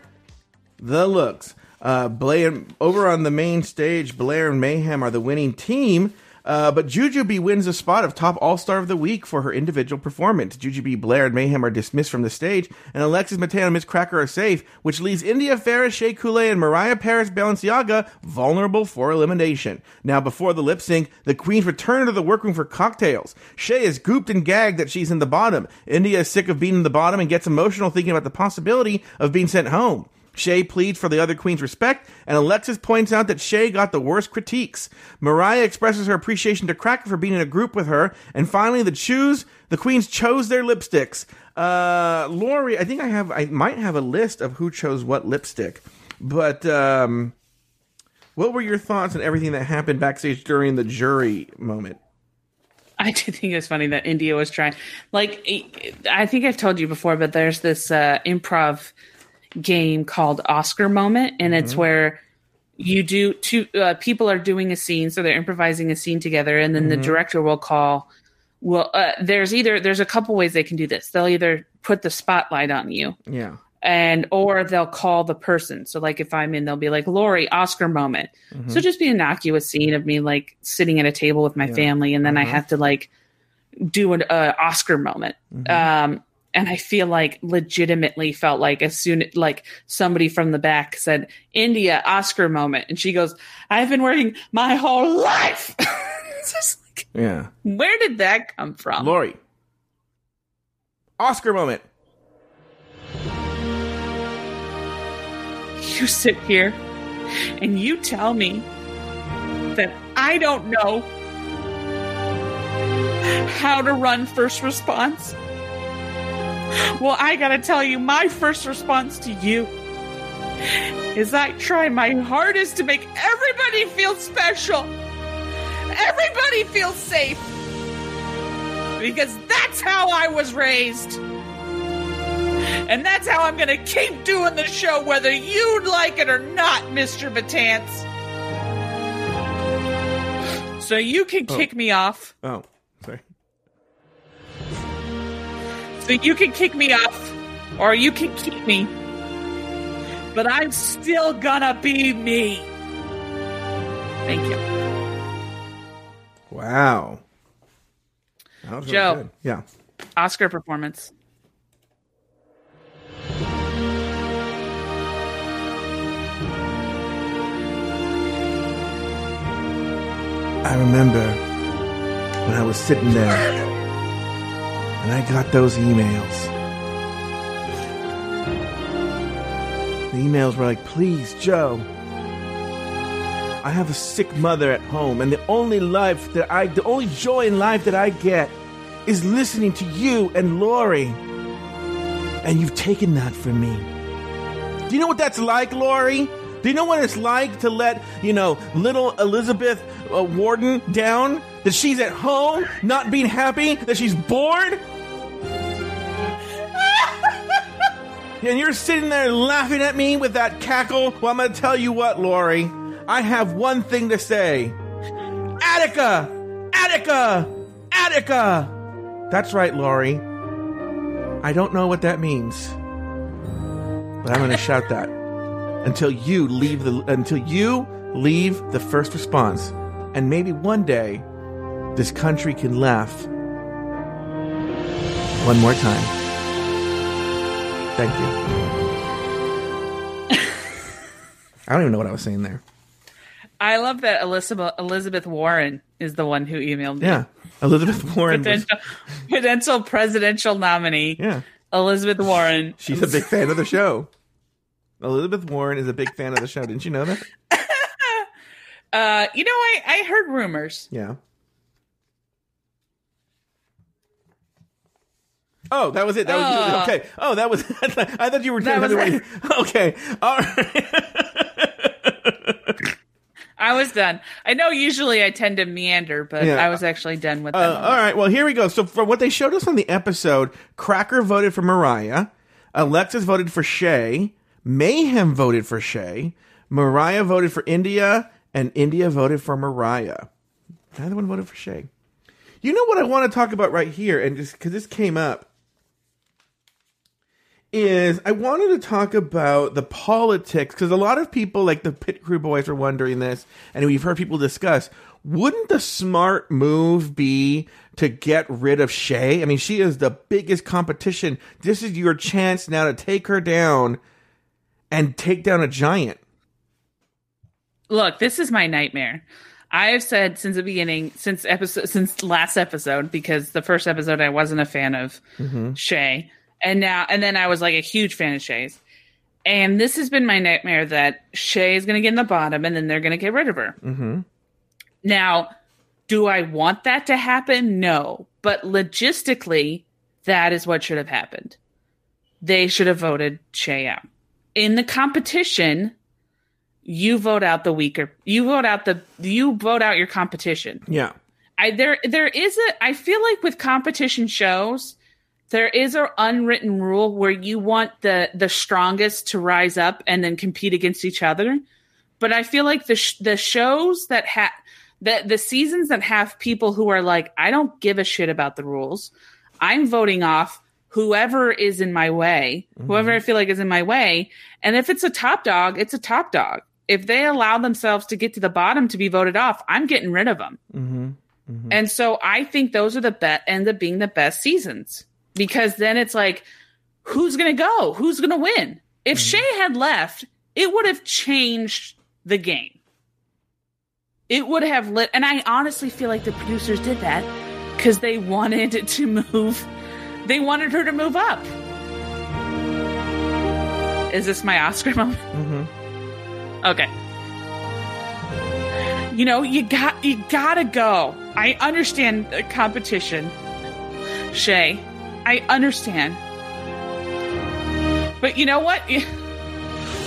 the looks. Uh, Blair over on the main stage, Blair and Mayhem are the winning team. Uh, but Jujubee wins a spot of top All Star of the Week for her individual performance. Jujubee, Blair, and Mayhem are dismissed from the stage, and Alexis Mateo and Miz Cracker are safe, which leaves India Ferrah, Shea Couleé, and Mariah Paris Balenciaga vulnerable for elimination. Now, before the lip sync, the queens return to the workroom for cocktails. Shea is gooped and gagged that she's in the bottom. India is sick of being in the bottom and gets emotional thinking about the possibility of being sent home. Shea pleads for the other queen's respect, and Alexis points out that Shea got the worst critiques. Mariah expresses her appreciation to Cracker for being in a group with her, and finally, the choose the queens chose their lipsticks. Uh, Lori, I think I have, I might have a list of who chose what lipstick, but um, what were your thoughts on everything that happened backstage during the jury moment? I do think it was funny that India was trying. Like, I think I've told you before, but there's this uh, improv game called Oscar Moment, and it's Mhm. where you do two uh, people are doing a scene, so they're improvising a scene together, and then the Mhm. director will call. Well, uh, there's either there's a couple ways they can do this. They'll either put the spotlight on you, Yeah. and or they'll call the person. So like if I'm in, they'll be like Lori Oscar moment. Mhm. So just be an innocuous scene of me like sitting at a table with my Yeah. family, and then I Mhm. have to like do an uh, Oscar moment. Um, and I feel like legitimately felt like as soon like somebody from the back said India Oscar moment, and she goes, "I've been working my whole life." <laughs> Just like, Yeah. where did that come from? Lori. Oscar moment. you sit here and you tell me that I don't know how to run first response. Well, I gotta tell you, my first response to you is I try my hardest to make everybody feel special. Everybody feel safe. Because that's how I was raised. And that's how I'm gonna keep doing the show, whether you'd like it or not, Mr. Batance. So you can Oh. kick me off. Oh, sorry. So you can kick me off, or you can keep me. But I'm still gonna be me. Thank you. Wow. That was really Joe. good. Yeah. Oscar performance. I remember when I was sitting there and I got those emails. The emails were like, please, Joe. I have a sick mother at home, and the only life that I, the only joy in life that I get is listening to you and Lori. And you've taken that from me. Do you know what that's like, Lori? Do you know what it's like to let, you know, little Elizabeth uh, Warden down? That she's at home, not being happy, that she's bored? And you're sitting there laughing at me with that cackle? Well, I'm going to tell you what, Lori. I have one thing to say Attica! Attica! Attica! That's right, Lori. I don't know what that means, but I'm going to shout that until you leave the until you leave the first response, and maybe one day this country can laugh one more time. Thank you. <laughs> I don't even know what I was saying there. I love that Elizabeth Elizabeth Warren is the one who emailed me. Yeah, Elizabeth <laughs> Warren. was- Potential, potential presidential nominee. Yeah. Elizabeth Warren. she's <laughs> a big fan of the show. Elizabeth Warren is a big fan of the show. Didn't you know that? Uh, you know, I, I heard rumors. Yeah. Oh, that was it. That was Oh. okay. Oh, that was. <laughs> I thought you were. That was telling <laughs> okay. All right. <laughs> I was done. I know usually I tend to meander, but Yeah. I was actually done with Uh, that. all right. Well, here we go. So, for what they showed us on the episode, Cracker voted for Mariah, Alexis voted for Shea, Mayhem voted for Shea, Mariah voted for India, and India voted for Mariah. Neither one voted for Shea. You know what I want to talk about right here, and just because this came up, is I wanted to talk about the politics because a lot of people, like the Pit Crew boys, are wondering this, and we've heard people discuss. Wouldn't the smart move be to get rid of Shea? I mean, she is the biggest competition. This is your chance now to take her down and take down a giant. Look, this is my nightmare. I have said since the beginning, since episode, since last episode, because the first episode I wasn't a fan of Mm-hmm. Shea, and now and then I was like a huge fan of Shea's, and this has been my nightmare that Shea is going to get in the bottom, and then they're going to get rid of her. Mm-hmm. Now, do I want that to happen? No, but logistically, that is what should have happened. They should have voted Shea out in the competition. You vote out the weaker. You vote out the. You vote out your competition. Yeah. I I there there is a I feel like with competition shows there is an unwritten rule where you want the the strongest to rise up and then compete against each other. But I feel like the sh- the shows that have the the seasons that have people who are like I don't give a shit about the rules. I'm voting off whoever is in my way, whoever I feel like is in my way. And if it's a top dog, it's a top dog. If they allow themselves to get to the bottom to be voted off, I'm getting rid of them. Mm-hmm. And so I think those are the best end up being the best seasons because then it's like, who's going to go? Who's going to win? If Shea had left, it would have changed the game. It would have lit, and I honestly feel like the producers did that because they wanted it <laughs> to move. They wanted her to move up. Is this my Oscar <laughs> moment? Mm-hmm. Okay. You know, you got you gotta go. I understand the competition, Shea. I understand. But you know what? <laughs>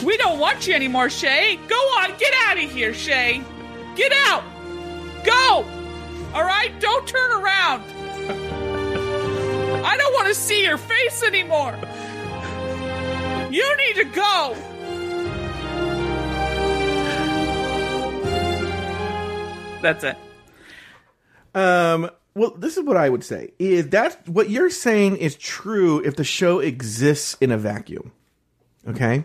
We don't want you anymore, Shea. Go on, get out of here, Shea. Get out. Go. All right, don't turn around. <laughs> I don't want to see your face anymore. You need to go. <sighs> That's it. Um, well, this is what I would say: is that what you're saying is true if the show exists in a vacuum? Okay,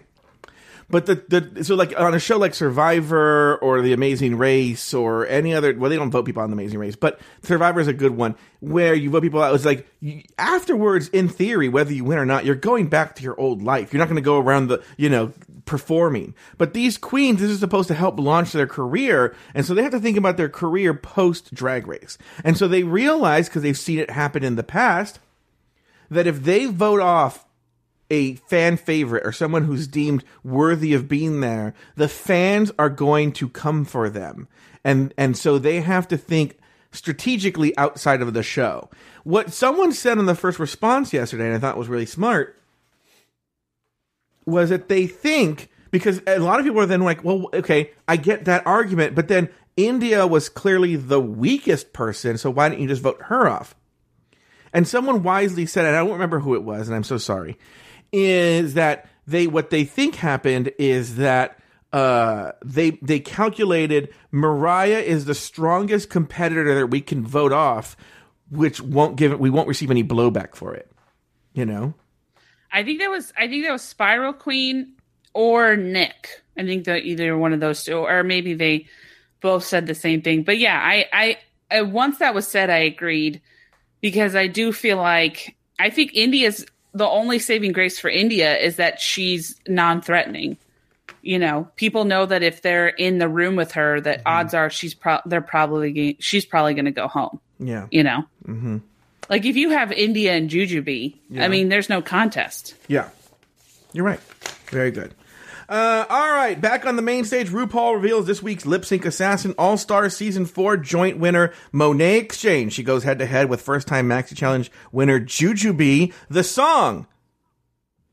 but the the so like on a show like Survivor or The Amazing Race or any other well they don't vote people on The Amazing Race, but Survivor is a good one where you vote people out. It's like you, afterwards, in theory, whether you win or not, you're going back to your old life. You're not going to go around the you know performing. But these queens, this is supposed to help launch their career, and so they have to think about their career post Drag Race, and so they realize because they've seen it happen in the past that if they vote off a fan favorite or someone who's deemed worthy of being there, the fans are going to come for them. And and so they have to think strategically outside of the show. What someone said in the first response yesterday, and I thought was really smart, was that they think because a lot of people are then like, well, okay, I get that argument, but then India was clearly the weakest person, so why don't you just vote her off? And someone wisely said, and I don't remember who it was, and I'm so sorry, is that they what they think happened is that uh, they they calculated Mariah is the strongest competitor that we can vote off, which won't give it we won't receive any blowback for it. You know? I think that was I think that was Spiral Queen or Nick. I think that either one of those two, or maybe they both said the same thing. But yeah, I, I, I once that was said, I agreed because I do feel like I think India's the only saving grace for India is that she's non-threatening. You know, people know that if they're in the room with her, that odds are she's pro- they're probably she's probably going to go home. Yeah. You know, Mm-hmm. Like if you have India and Jujubee, Yeah. I mean, there's no contest. Yeah. You're right. Very good. Uh, all right, back on the main stage, RuPaul reveals this week's Lip Sync Assassin All Star Season 4 joint winner, Monét X Change. She goes head to head with first time Maxi Challenge winner Jujubee. The song,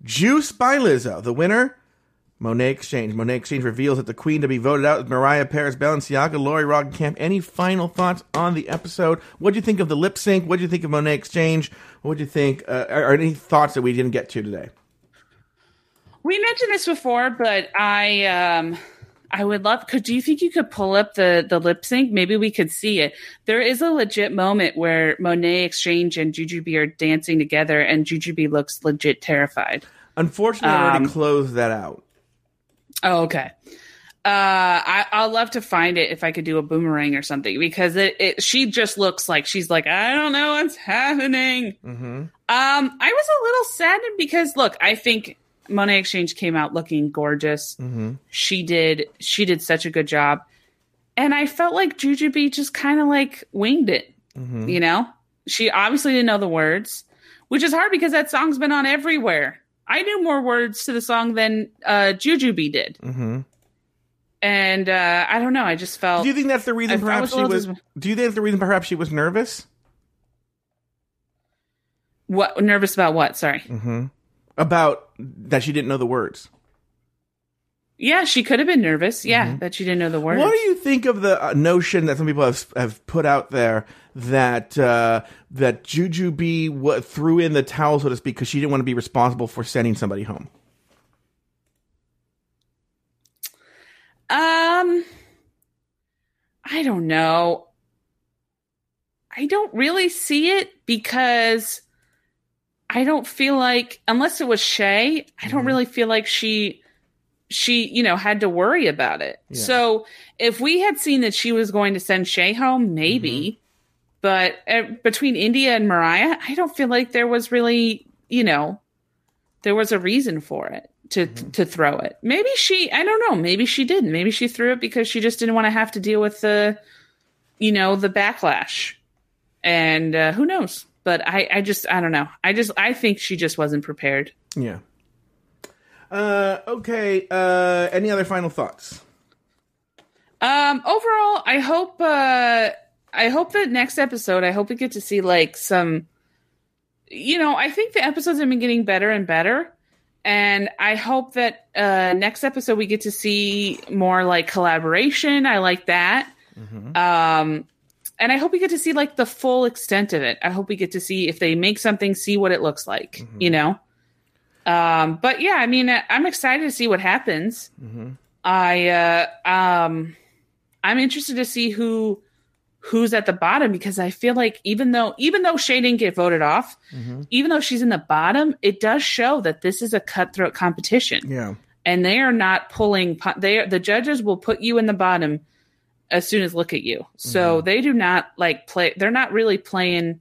Juice by Lizzo. The winner, Monét X Change. Monet Exchange reveals that the queen to be voted out is Mariah Paris Balenciaga, Lori Roggenkamp. Any final thoughts on the episode? What do you think of the lip sync? What do you think of Monét X Change? What do you think? Uh, are, are any thoughts that we didn't get to today? We mentioned this before, but I um I would love could do you think you could pull up the the lip sync? Maybe we could see it. There is a legit moment where Monét X Change and Jujubee are dancing together and Jujubee looks legit terrified. Unfortunately, I already Um, closed that out. Oh, okay. Uh, I, I'll love to find it if I could do a boomerang or something because it, it she just looks like she's like I don't know what's happening. Mm-hmm. Um, I was a little saddened because look, I think Monét X Change came out looking gorgeous. Mm-hmm. She did she did such a good job, and I felt like Jujubee just kind of like winged it. Mm-hmm. You know, she obviously didn't know the words, which is hard because that song's been on everywhere. I knew more words to the song than uh, Jujubee did, Mm-hmm. and uh, I don't know. I just felt. Do you think that's the reason I- perhaps she was? dis- Do you think that's the reason perhaps she was nervous? what nervous about? What? Sorry. Mm-hmm. About that she didn't know the words. Yeah, she could have been nervous. Yeah, that she didn't know the words. What do you think of the uh, notion that some people have have put out there that uh, that Jujubee w- threw in the towel, so to speak, because she didn't want to be responsible for sending somebody home? Um, I don't know. I don't really see it because I don't feel like unless it was Shea, I don't really feel like she she, you know, had to worry about it. Yeah. So if we had seen that she was going to send Shea home, maybe. But uh, between India and Mariah, I don't feel like there was really, you know, there was a reason for it to to throw it. Maybe she, I don't know, maybe she didn't. Maybe she threw it because she just didn't want to have to deal with the, you know, the backlash. And uh, who knows? But I, I just, I don't know. I just, I think she just wasn't prepared. Yeah. Uh, okay. Uh, any other final thoughts? Um, overall, I hope uh I hope that next episode, I hope we get to see like some you know, I think the episodes have been getting better and better. And I hope that uh next episode we get to see more like collaboration. I like that. Um and I hope we get to see like the full extent of it. I hope we get to see if they make something, see what it looks like, you know? Um, but yeah, I mean, I'm excited to see what happens. I uh, um, I'm interested to see who who's at the bottom because I feel like even though even though Shea didn't get voted off, even though she's in the bottom, it does show that this is a cutthroat competition, Yeah. and they are not pulling. They are, the judges will put you in the bottom as soon as look at you. So they do not like play. They're not really playing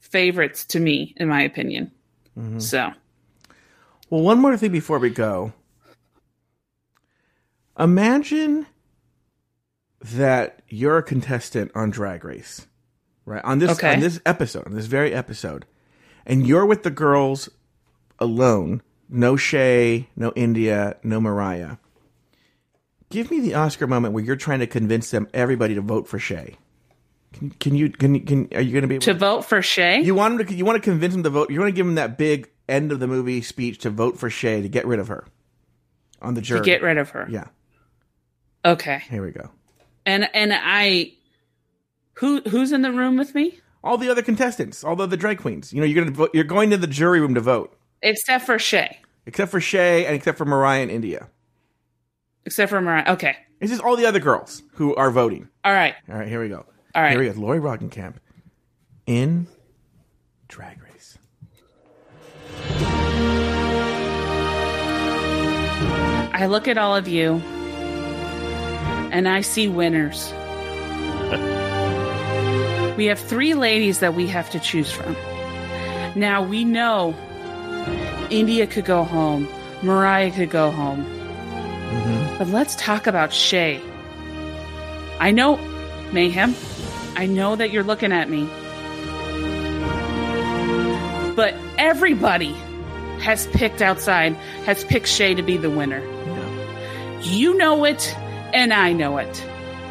favorites to me, in my opinion. So Well, one more thing before we go. Imagine that you're a contestant on Drag Race, right? On this Okay. on this episode, on this very episode, and you're with the girls alone. No Shea, no India, no Mariah. Give me the Oscar moment where you're trying to convince them, everybody, to vote for Shea. Can, can you? Can you? Can are you going to be able to vote for Shea? You want him to? You want to convince him to vote? You want to give him that big end of the movie speech to vote for Shea to get rid of her on the jury. to get rid of her. Yeah. Okay. Here we go. And and I who who's in the room with me? All the other contestants, all the other drag queens. You know, you're gonna vote, you're going to the jury room to vote, Except for Shea. except for Shea and except for Mariah and India. Except for Mariah. Okay. It's just all the other girls who are voting. All right. All right, here we go. All right. Here we go. Lori Roggenkamp in Drag Race. I look at all of you and I see winners. <laughs> we have three ladies that we have to choose from. Now we know India could go home, Mariah could go home. Mm-hmm. But let's talk about Shea. I know, Mayhem, I know that you're looking at me. But everybody has picked outside, has picked Shea to be the winner. You know it, and I know it.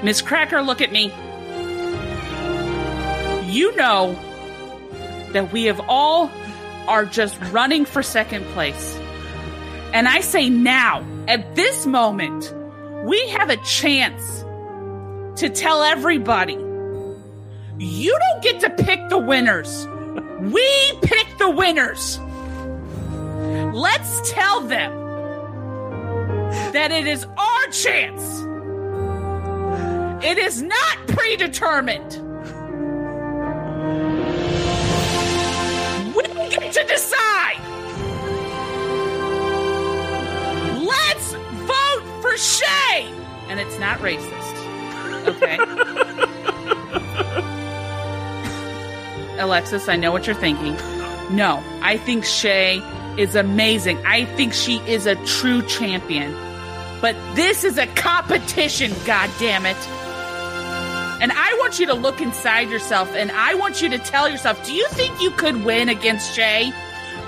Miz Cracker, look at me. You know that we have all are just running for second place. And I say now, at this moment, we have a chance to tell everybody you don't get to pick the winners. We pick the winners. Let's tell them that it is our chance. It is not predetermined. We get to decide. Let's vote for Shea. And it's not racist. Okay. <laughs> Alexis, I know what you're thinking. No, I think Shea is amazing. I think she is a true champion. But this is a competition, God damn it. And I want you to look inside yourself and I want you to tell yourself, do you think you could win against Shea?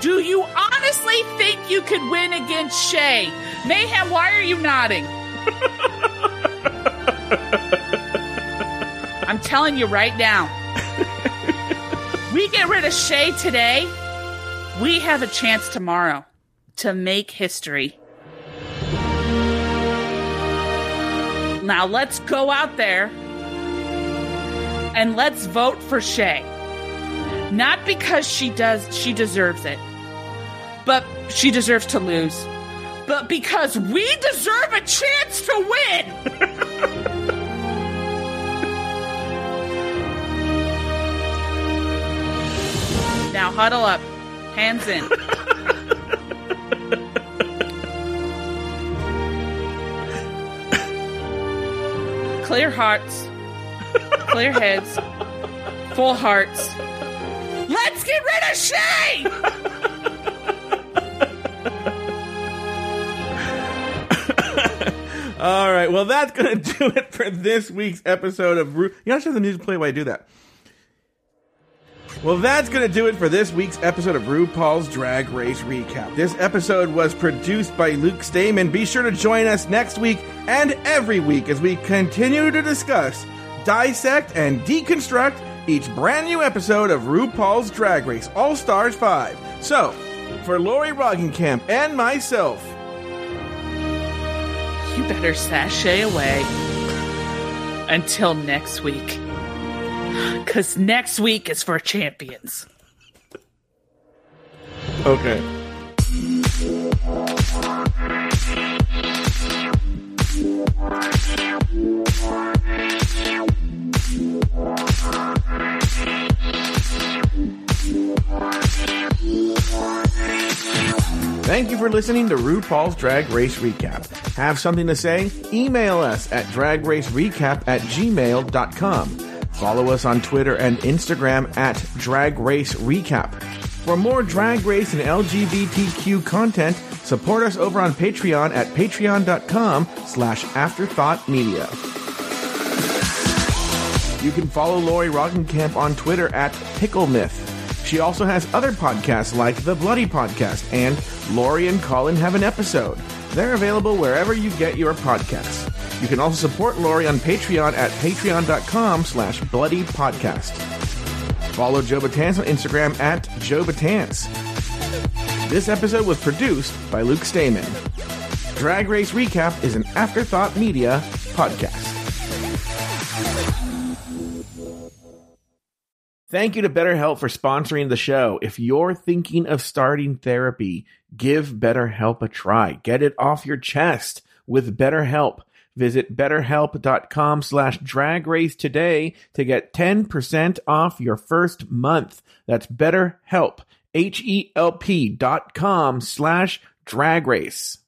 Do you honestly think you could win against Shea? Mayhem, why are you nodding? <laughs> I'm telling you right now. we get rid of Shea today, we have a chance tomorrow to make history. Now let's go out there and let's vote for Shea. Not because she does she deserves it, but she deserves to lose. But because we deserve a chance to win. <laughs> now huddle up. Hands in. Clear hearts. Clear heads. Full hearts. Let's get rid of Shea! All right. Well, that's going <laughs> to do it for this week's episode of Ru- You know, I should have the music play while I do that. Well, that's going to do it for this week's episode of RuPaul's Drag Race Recap. This episode was produced by Luke Stamen. Be sure to join us next week and every week as we continue to discuss, dissect, and deconstruct each brand new episode of RuPaul's Drag Race All Stars 5. So, for Lori Roggenkamp and myself, You better sashay away until next week. Because next week is for champions. okay. Thank you for listening to RuPaul's Drag Race Recap. Have something to say? Email us at dragracerecap at gmail.com. Follow us on Twitter and Instagram at Drag Race Recap. For more Drag Race and LGBTQ content, support us over on Patreon at patreon.com slash afterthought media. You can follow Lori Roggenkamp on Twitter at PickleMyth. She also has other podcasts like The Bloody Podcast and Lori and Colin Have an Episode. They're available wherever you get your podcasts. You can also support Lori on Patreon at patreon.com slash bloody podcast. Follow Joe Batance on Instagram at Joe Batance. This episode was produced by Luke Stamen. Drag Race Recap is an Afterthought Media podcast. Thank you to BetterHelp for sponsoring the show. If you're thinking of starting therapy, give BetterHelp a try. Get it off your chest with BetterHelp. Visit betterhelp.com slash drag race today to get 10% off your first month. That's betterhelp, H-E-L-P dot com slash drag race.